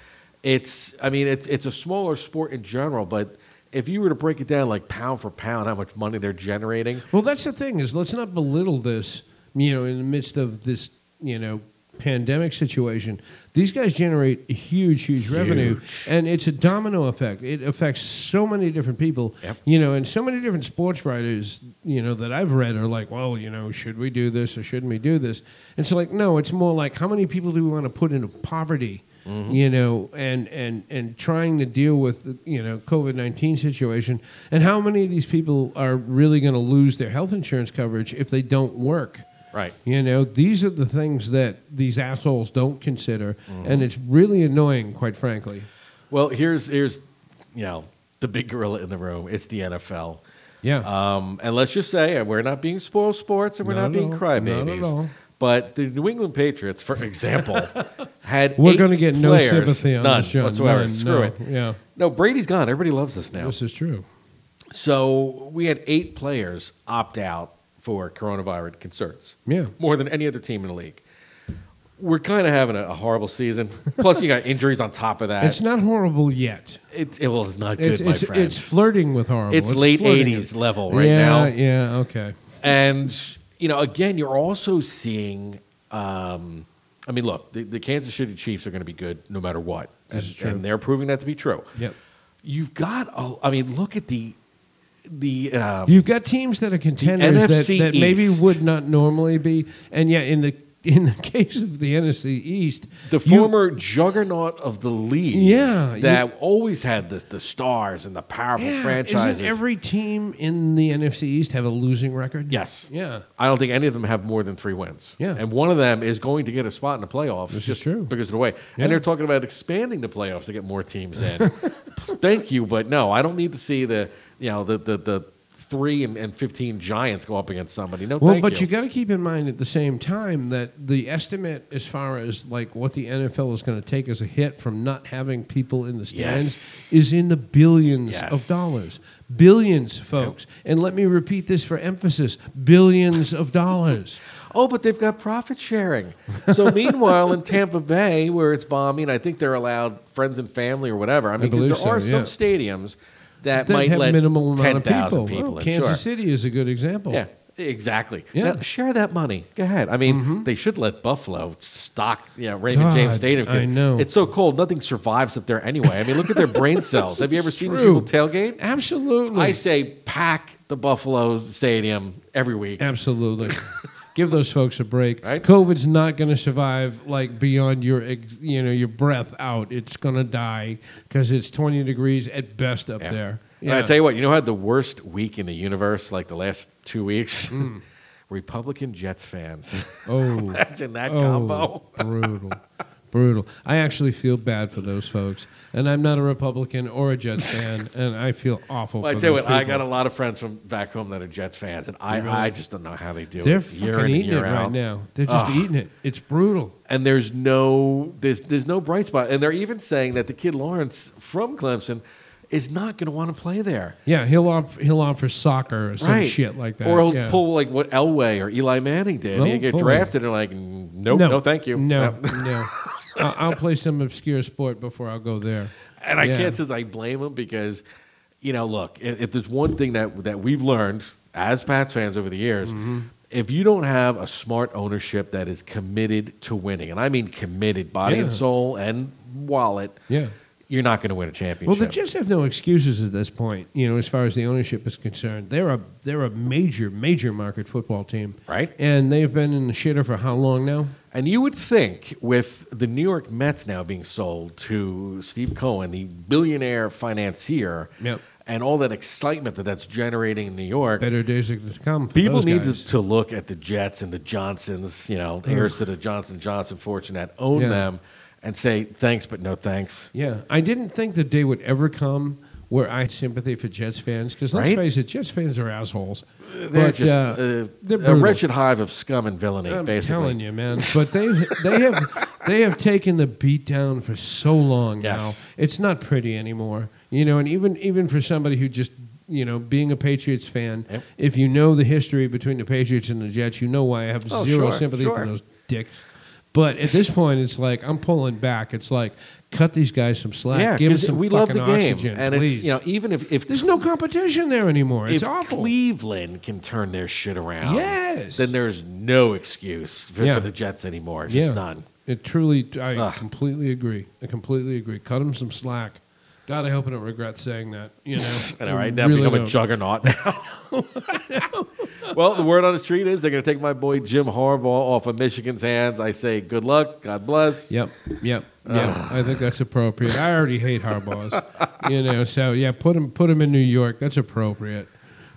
It's, I mean, it's it's a smaller sport in general, but if you were to break it down like pound for pound, how much money they're generating, Well, that's the thing is let's not belittle this. You know, in the midst of this, you know, pandemic situation, these guys generate huge, huge revenue, and it's a domino effect. It affects so many different people. Yep. You know, and so many different sports writers, you know, that I've read are like, well, you know, should we do this or shouldn't we do this? And It's like, no, it's more like how many people do we want to put into poverty? Mm-hmm. You know, and, and, and trying to deal with the, you know COVID nineteen situation, and how many of these people are really going to lose their health insurance coverage if they don't work? Right? You know, these are the things that these assholes don't consider, Mm-hmm. and it's really annoying, quite frankly. Well, here's here's you know the big gorilla in the room. It's the NFL. Yeah, Um, and let's just say, we're not being spoiled sports, and we're Not not, being all. crybabies. Not. But the New England Patriots, for example, had we're going to get no players- sympathy on none this, John. whatsoever. None, Screw no. it. Yeah, No, Brady's gone. Everybody loves this now. this is true. So we had eight players opt out for coronavirus concerns. Yeah. More than any other team in the league. We're kind of having a, a horrible season. Plus, you got injuries on top of that. It's not horrible yet. It, it well, it's not good, It's my it's, friends. it's flirting with horrible. It's late flirting 80s with- level right yeah, now. Yeah, okay. And you know, again, you're also seeing. Um, I mean, look, the, the Kansas City Chiefs are going to be good no matter what, and, is true. and they're proving that to be true. Yep. You've got. A, I mean, look at the the. Um, You've got teams that are contenders that, that maybe would not normally be, and yet in the in the case of the NFC East, the you- former juggernaut of the league, Yeah, that always had the the stars and the powerful yeah, franchises. Isn't every team in the NFC East have a losing record? yes, Yeah. I don't think any of them have more than three wins. Yeah. and one of them is going to get a spot in the playoffs. This is just true. because of the way. Yeah. And they're talking about expanding the playoffs to get more teams in. Thank you, but no, I don't need to see the you know the the, the three and, and fifteen giants go up against somebody. No, Well, but you. you got to keep in mind at the same time that the estimate as far as like what the NFL is going to take as a hit from not having people in the stands Yes. is in the billions Yes. of dollars. Billions, folks. And let me repeat this for emphasis billions of dollars. Oh, but they've got profit sharing. So meanwhile, in Tampa Bay, where it's bombing, I think they're allowed friends and family or whatever. I mean, believe there are so, some yeah. stadiums that, might have let minimal amount ten of people. people. Well, in, Kansas sure. City is a good example. Yeah, exactly. Yeah. Now, share that money. Go ahead. I mean, mm-hmm. they should let Buffalo stock, you know, Raymond God, James Stadium. I know. It's so cold. Nothing survives up there anyway. I mean, look at their brain cells. Have you ever seen these True. people tailgate? Absolutely. I say pack the Buffalo Stadium every week. Absolutely. Give those folks a break. Right. COVID's not going to survive like beyond your ex- you know your breath out. It's going to die because it's 20 degrees at best up Yeah. there. And I tell you what, you know who had the worst week in the universe like the last two weeks? Hmm. Republican Jets fans. Oh, Imagine that oh, combo. brutal, brutal. I actually feel bad for those folks, and I'm not a Republican or a Jets fan, and I feel awful. Well, I tell you what, I got a lot of friends from back home that are Jets fans, and I, Really? I just don't know how they do They're it. year fucking eating it year right out. now. They're just Ugh. eating it. It's brutal. and there's no there's there's no bright spot, and they're even saying that the kid Lawrence from Clemson is not going to want to play there. Yeah, he'll opt he'll opt for soccer or some right. shit like that. Or he'll yeah. pull like what Elway or Eli Manning did. He'll get fully. drafted and like, nope, no, thank you. No, no. I'll, I'll play some obscure sport before I'll go there. And I Yeah. can't say I blame him because, you know, look, if, if there's one thing that that we've learned as Pats fans over the years, Mm-hmm. if you don't have a smart ownership that is committed to winning, and I mean committed, body and soul and wallet, Yeah. you're not going to win a championship. Well, the Jets have no excuses at this point. You know, as far as the ownership is concerned, they're a they're a major major market football team, Right. And they've been in the shitter for how long now? And you would think with the New York Mets now being sold to Steve Cohen, the billionaire financier, Yep. and all that excitement that that's generating in New York, Better days are to come. People need to, guys. to look at the Jets and the Johnsons, you know, heirs to the Johnson Johnson fortune that own Yeah. them, and say thanks but no thanks. Yeah, I didn't think the day would ever come where I sympathy for Jets fans because let's Right? face it, Jets fans are assholes. They're but just uh, uh, they're a wretched hive of scum and villainy, I'm basically. telling you, man. But they they have they have taken the beat down for so long Yes. now. It's not pretty anymore. You know, and even even for somebody who just you know being a Patriots fan, Yep. if you know the history between the Patriots and the Jets, you know why I have Oh, zero sure, sympathy sure. for those dicks. But at this point, it's like I'm pulling back. It's like cut these guys some slack. Yeah, give them 'cause some we love the game, oxygen, and please. it's you know even if if There's no competition there anymore. It's if awful. Cleveland can turn their shit around, Yes. then there's no excuse for, Yeah. for the Jets anymore. Just yeah. none. It truly, I Ugh. completely agree. I completely agree. Cut them some slack. God, I hope I don't regret saying that. You know, And I all right, now really become a don't. juggernaut now. well, the word on the street is they're going to take my boy Jim Harbaugh off of Michigan's hands. I say good luck, God bless. Yep, yep, yep. I think that's appropriate. I already hate Harbaugh's, you know. So yeah, put him put him in New York. That's appropriate.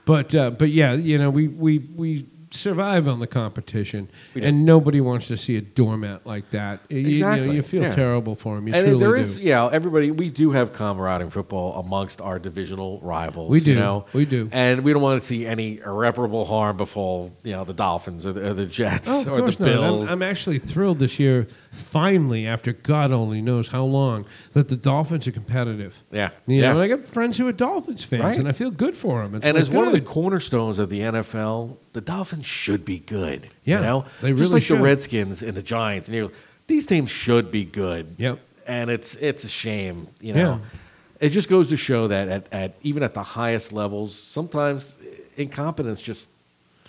But uh, but yeah, you know, we we we survive on the competition, and nobody wants to see a doormat like that. You- You, know, Exactly, you feel yeah. terrible for him. You and truly there do. is, you know, everybody. We do have camaraderie in football amongst our divisional rivals. We do. you know? We do. and we don't want to see any irreparable harm befall, you know, the Dolphins or the, or the Jets Oh, of or the course not. I'm- Bills. I'm, actually thrilled this year, finally, after God only knows how long, that the Dolphins are competitive. yeah, You yeah. know, and I got friends who are Dolphins fans, Right. and I feel good for them. It's and like, as one of the cornerstones of the NFL, the Dolphins should be good. Yeah, you know, they just really like should. the Redskins and the Giants, and you these teams should be good. Yep. and it's it's a shame. You know, it just goes to show that at, at even at the highest levels, sometimes incompetence just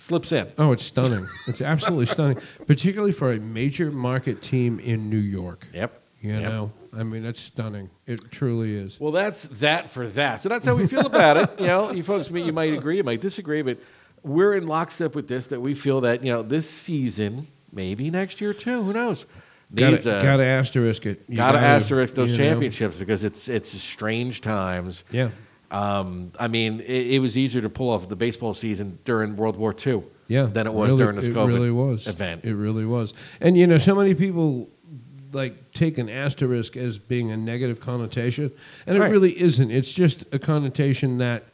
slips in. Oh, it's stunning. it's absolutely stunning, particularly for a major market team in New York. Yep. You Yep. know, I mean, that's stunning. It truly is. Well, that's that for that. So that's how we feel about it. You know, you folks, you might agree, you might disagree, but we're in lockstep with this. That we feel that you know this season, maybe next year too. Who knows? Needs Gotta, a- gotta asterisk it. Gotta, gotta, asterisk those you know. championships because it's it's strange times. Yeah. Um, I mean, it, it was easier to pull off the baseball season during World War II Yeah, than it was really- during this it COVID really was. event. It really was. And you know, so many people like take an asterisk as being a negative connotation, and it really isn't. It's just a connotation that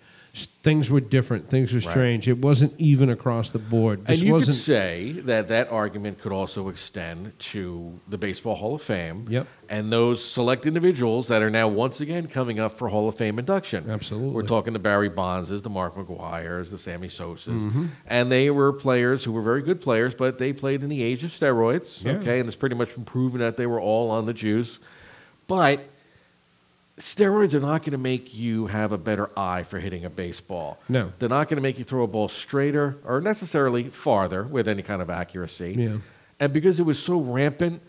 things were different, things were Right. strange. It wasn't even across the board. This and you wasn't. could say that that argument could also extend to the Baseball Hall of Fame. Yep. And those select individuals that are now once again coming up for Hall of Fame induction. Absolutely. We're talking the Barry Bondses, the Mark McGwires, the Sammy Sosas. Mm-hmm. And they were players who were very good players, but they played in the age of steroids. Yeah. Okay. And it's pretty much been proven that they were all on the juice. But steroids are not going to make you have a better eye for hitting a baseball. No. They're not going to make you throw a ball straighter or necessarily farther with any kind of accuracy. Yeah. And because it was so rampant,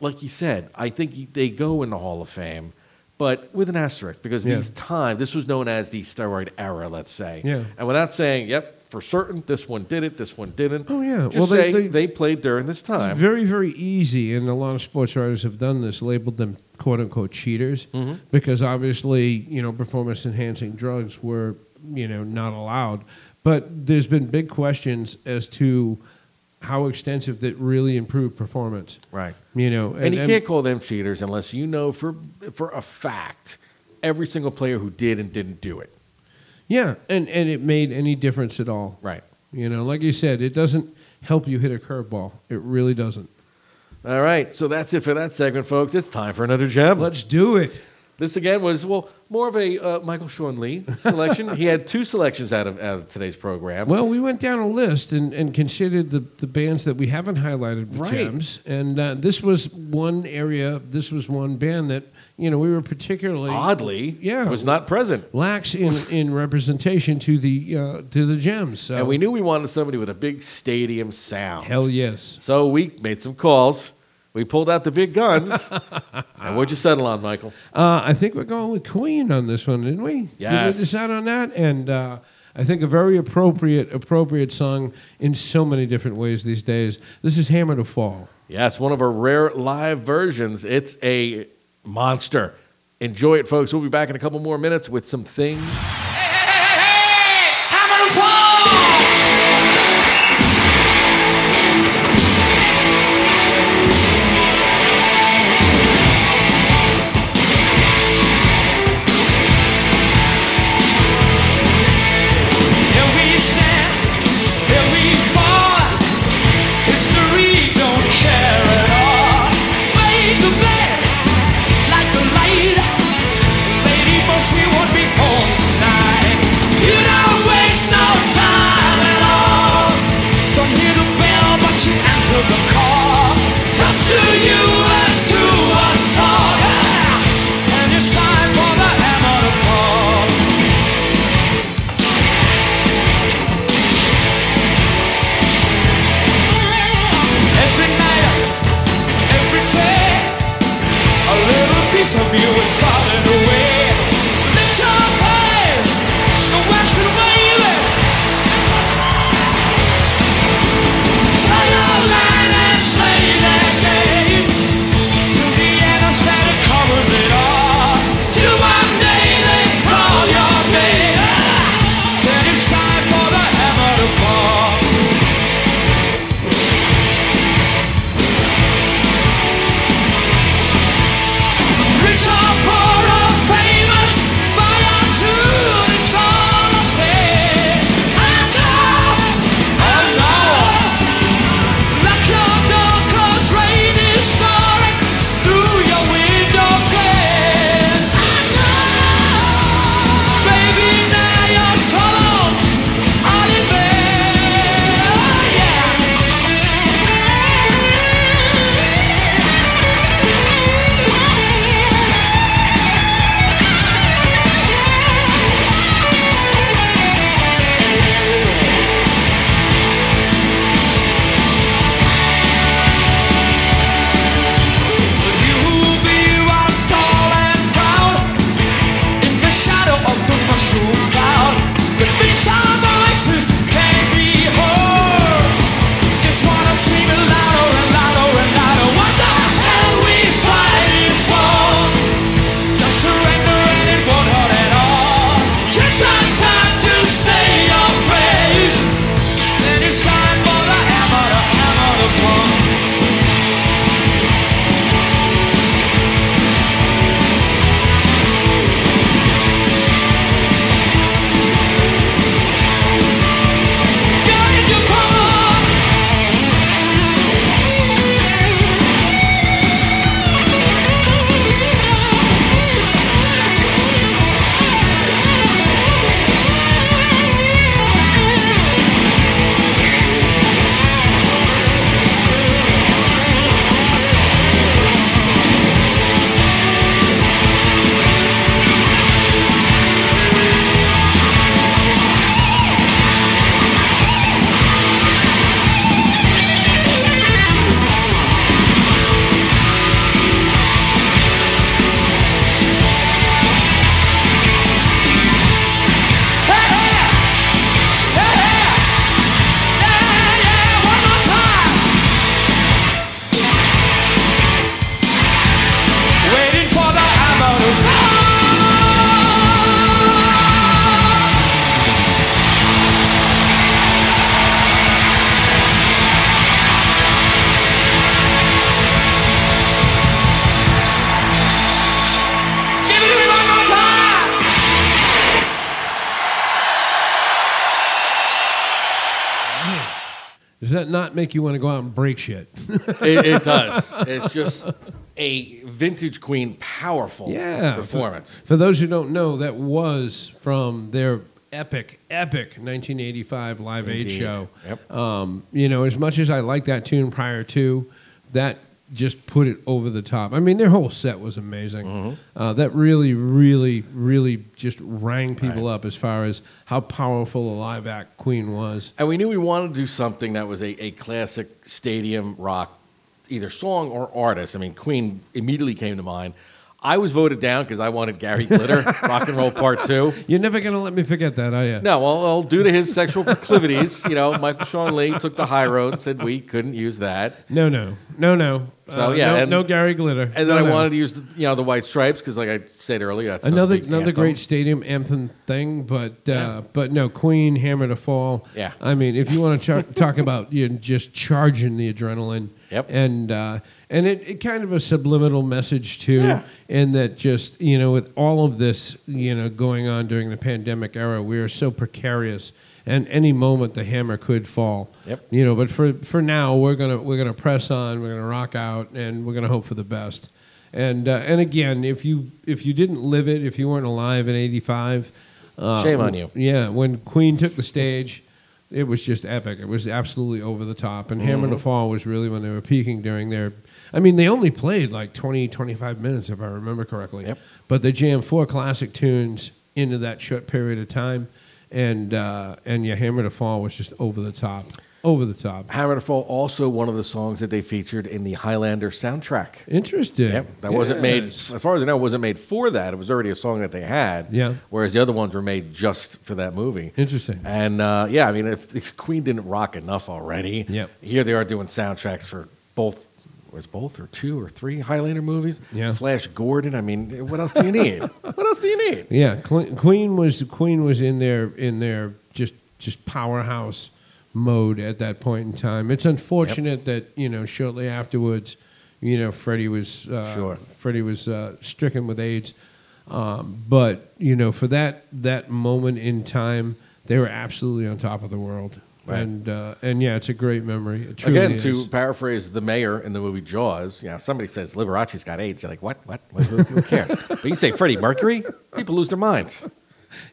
like you said, I think they go in the Hall of Fame, but with an asterisk because Yeah. these time this was known as the steroid era, let's say. Yeah. And without saying, yep, for certain, this one did it, this one didn't. Oh, yeah. Just Well, they- they- they played during this time. It's very, very easy, and a lot of sports writers have done this, labeled them "quote unquote" cheaters, Mm-hmm. because obviously, you know, performance-enhancing drugs were, you know, not allowed. But there's been big questions as to how extensive that really improved performance. Right. You know, And, you can't call them cheaters unless you know for for a fact every single player who did and didn't do it. Yeah, and and it made any difference at all. Right. You know, like you said, it doesn't help you hit a curveball. It really doesn't. All right, so that's it for that segment, folks. It's time for another gem. Let's do it. This again was well more of a uh, Michael Sean Lee selection. he had two selections out of, out of today's program. Well, we went down a list and, and considered the, the bands that we haven't highlighted with Right. gems, and uh, this was one area. This was one band that you know we were particularly Oddly, yeah, was not present. lax in, in representation to the uh, to the gems. So And we knew we wanted somebody with a big stadium sound. hell yes. So we made some calls. We pulled out the big guns. and what'd you settle on, Michael? Uh, I think we're going with Queen on this one, didn't we? Did Yes. we decide on that? And uh, I think a very appropriate appropriate song in so many different ways these days. This is Hammer to Fall. Yes, one of our rare live versions. It's a monster. Enjoy it, folks. We'll be back in a couple more minutes with some things. Here so beautiful. Make you want to go out and break shit? it, it does. It's just a vintage Queen powerful yeah. performance. For, for those who don't know, that was from their epic, epic 1985 Live Aid show. Yep. Um, you know, as much as I like that tune prior to, that just put it over the top. I mean, their whole set was amazing. Mm-hmm. Uh, that really, really, really just rang people up as far as how powerful a live act Queen was. And we knew we wanted to do something that was a, a classic stadium rock, either song or artist. I mean, Queen immediately came to mind. I was voted down because I wanted Gary Glitter, Rock and Roll Part Two. You're never going to let me forget that, are you? No, well, well, due to his sexual proclivities, you know, Michael Sean Lee took the high road, said we couldn't use that. No, no, no, no. So, Uh, yeah, no, and- no Gary Glitter. And then No, I no. wanted to use, the, you know, the White Stripes because, like I said earlier, that's another another anthem. great stadium anthem thing, but uh, Yeah. but no Queen Hammer to Fall. Yeah. I mean, if you want to char- talk about you know, just charging the adrenaline. Yep. And uh, and it, it kind of a subliminal message too, Yeah. in that just you know with all of this you know going on during the pandemic era, we are so precarious. And any moment the hammer could fall. Yep. You know, but for, for now we're gonna we're gonna press on. We're gonna rock out, and we're gonna hope for the best. And uh, and again, if you if you didn't live it, if you weren't alive in '85, uh, Shame on you. Yeah, when Queen took the stage, it was just epic. It was absolutely over the top. And Hammer Mm-hmm. to Fall was really when they were peaking during their. I mean, they only played like 20, 25 minutes, if I remember correctly. Yep. But they jammed four classic tunes into that short period of time, and uh, and yeah, Hammer to Fall was just over the top, over the top. Hammer to Fall, also one of the songs that they featured in the Highlander soundtrack. Interesting. Yep, that wasn't made. As far as I know, it wasn't made for that. It was already a song that they had. Yeah. Whereas the other ones were made just for that movie. Interesting. And uh, yeah, I mean, if, if Queen didn't rock enough already, Yep. here they are doing soundtracks for both. Was both or two or three Highlander movies? Yeah. Flash Gordon. I mean, what else do you need? what else do you need? Yeah, Queen was Queen was in their in their just just powerhouse mode at that point in time. It's unfortunate that you know shortly afterwards, you know, Freddie was uh, Sure. Freddie was uh, stricken with AIDS. Um, but you know, for that that moment in time, they were absolutely on top of the world. Right. And uh, and yeah, it's a great memory. It Again, is. to paraphrase the mayor in the movie Jaws, you know, somebody says Liberace's got AIDS. You're like, what? What? what who, who cares? but you say Freddie Mercury, people lose their minds,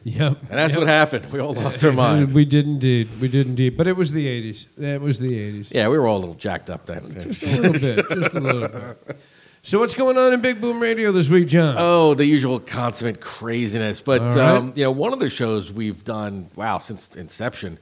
yep, and that's yep. what happened. We all lost our minds. We did indeed. We did indeed. But it was the '80s. That was the '80s. Yeah, we were all a little jacked up then. Just a little bit. Just a little bit. So what's going on in Big Boom Radio this week, John? Oh, the usual consummate craziness. But right. um, you know, one of the shows we've done, wow, since inception,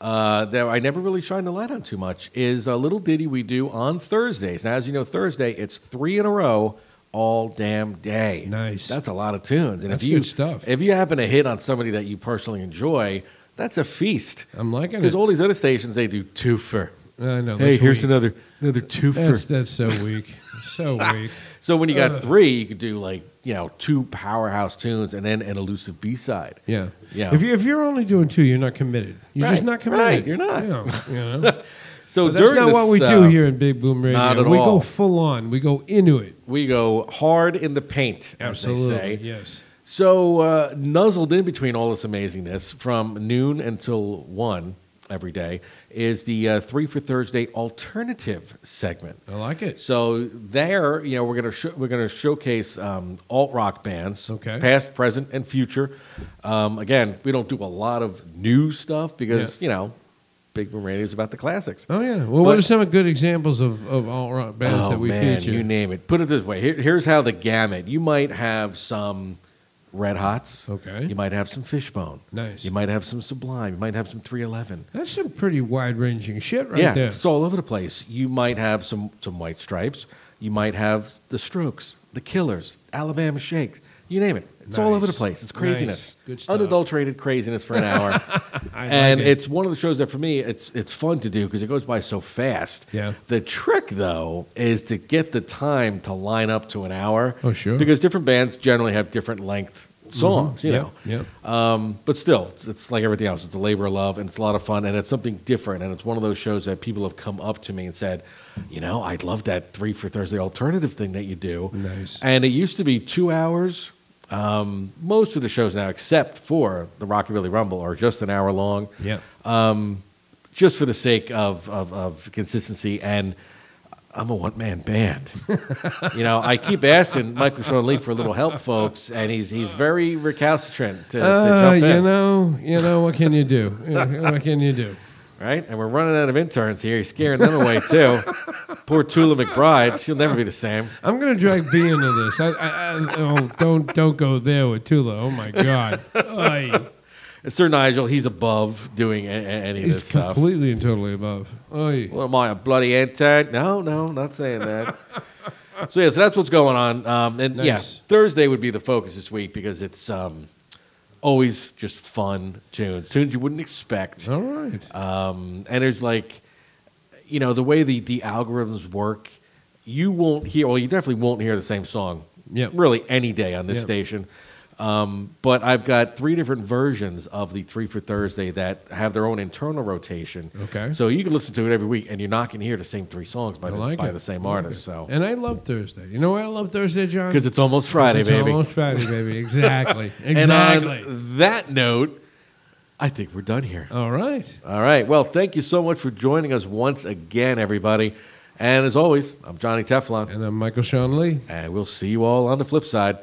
uh, that I never really shined the light on too much is a little ditty we do on Thursdays. Now, as you know, Thursday it's three in a row, all damn day. Nice. That's a lot of tunes. And That's if you good stuff. if you happen to hit on somebody that you personally enjoy, that's a feast. I'm liking it Because all these other stations they do twofer. I know. Hey, here's weak. another another twofer. That's that's so weak. So weak. So when you got Ugh. three, you could do like you know two powerhouse tunes and then an elusive B side. Yeah. Yeah. If you if you're only doing two, you're not committed. You're just not committed. right, you're not. You know, you know. So that's not what we this, do uh, here in Big Boom Radio. not at we all. go full on. We go into it. We go hard in the paint, as they Absolutely. say. Yes. So uh, nuzzled in between all this amazingness, from noon until one every day, is the uh, Three for Thursday alternative segment. I like it. So there, you know, we're gonna sh- we're gonna showcase um, alt rock bands, Okay. past, present, and future. Um, again, we don't do a lot of new stuff because you know, Big Boom Radio is about the classics. Oh yeah. Well, But- what are some good examples of, of alt rock bands oh, that we man, feature? You name it. Put it this way. Here, here's how the gamut. You might have some Red Hots. Okay. You might have some Fishbone. Nice. You might have some Sublime. You might have some 311. That's some pretty wide ranging shit right yeah, there. it's all over the place. You might have some some White Stripes. You might have the Strokes, the Killers, Alabama Shakes. You name it. It's all over the place. It's Nice. craziness. Good stuff. Unadulterated craziness for an hour. I like and it. it's one of the shows that for me it's it's fun to do because it goes by so fast. Yeah. The trick though is to get the time to line up to an hour. Oh, sure. Because different bands generally have different length songs, you Yeah, know. yeah. Um, but still, it's, it's like everything else. It's a labor of love, and it's a lot of fun, and it's something different. And it's one of those shows that people have come up to me and said, you know, I'd love that three for Thursday alternative thing that you do. Nice. And it used to be two hours. Um, most of the shows now, except for the Rockabilly Rumble, are just an hour long. Yeah. just for the sake of, of, of consistency. And I'm a one man band. you know, I keep asking Michael Sean Lee for a little help, folks, and he's he's very recalcitrant to, to Uh, jump in. you know, you know what can you do? what can you do? right? And we're running out of interns here. He's scaring them away too. Poor Tula McBride. She'll never be the same. I'm gonna drag B into this. I, I, I oh, don't don't go there with Tula. Oh my God. Sir Nigel, he's above doing a- a- any of this he's stuff. completely and totally above. Ay. What am I, a bloody intern? No, no, not saying that. so yeah, so that's what's going on. Um, and yeah, Thursday would be the focus this week because it's um, always just fun tunes, tunes you wouldn't expect. All right. Um, and there's like, you know, the way the, the algorithms work, you won't hear, well, you definitely won't hear the same song Yep. really any day on this Yep. station. Um, but I've got three different versions of the Three for Thursday that have their own internal rotation. Okay. So you can listen to it every week, and you're not going to hear the same three songs by, the, like by the same like artist. it. So And I love Thursday. You know why I love Thursday, John? because it's almost Friday, baby. it's baby. almost Friday, baby. Exactly. And exactly. on that note, I think we're done here. All right. All right. Well, thank you so much for joining us once again, everybody. And as always, I'm Johnny Teflon, And I'm Michael Sean Lee. and we'll see you all on the flip side.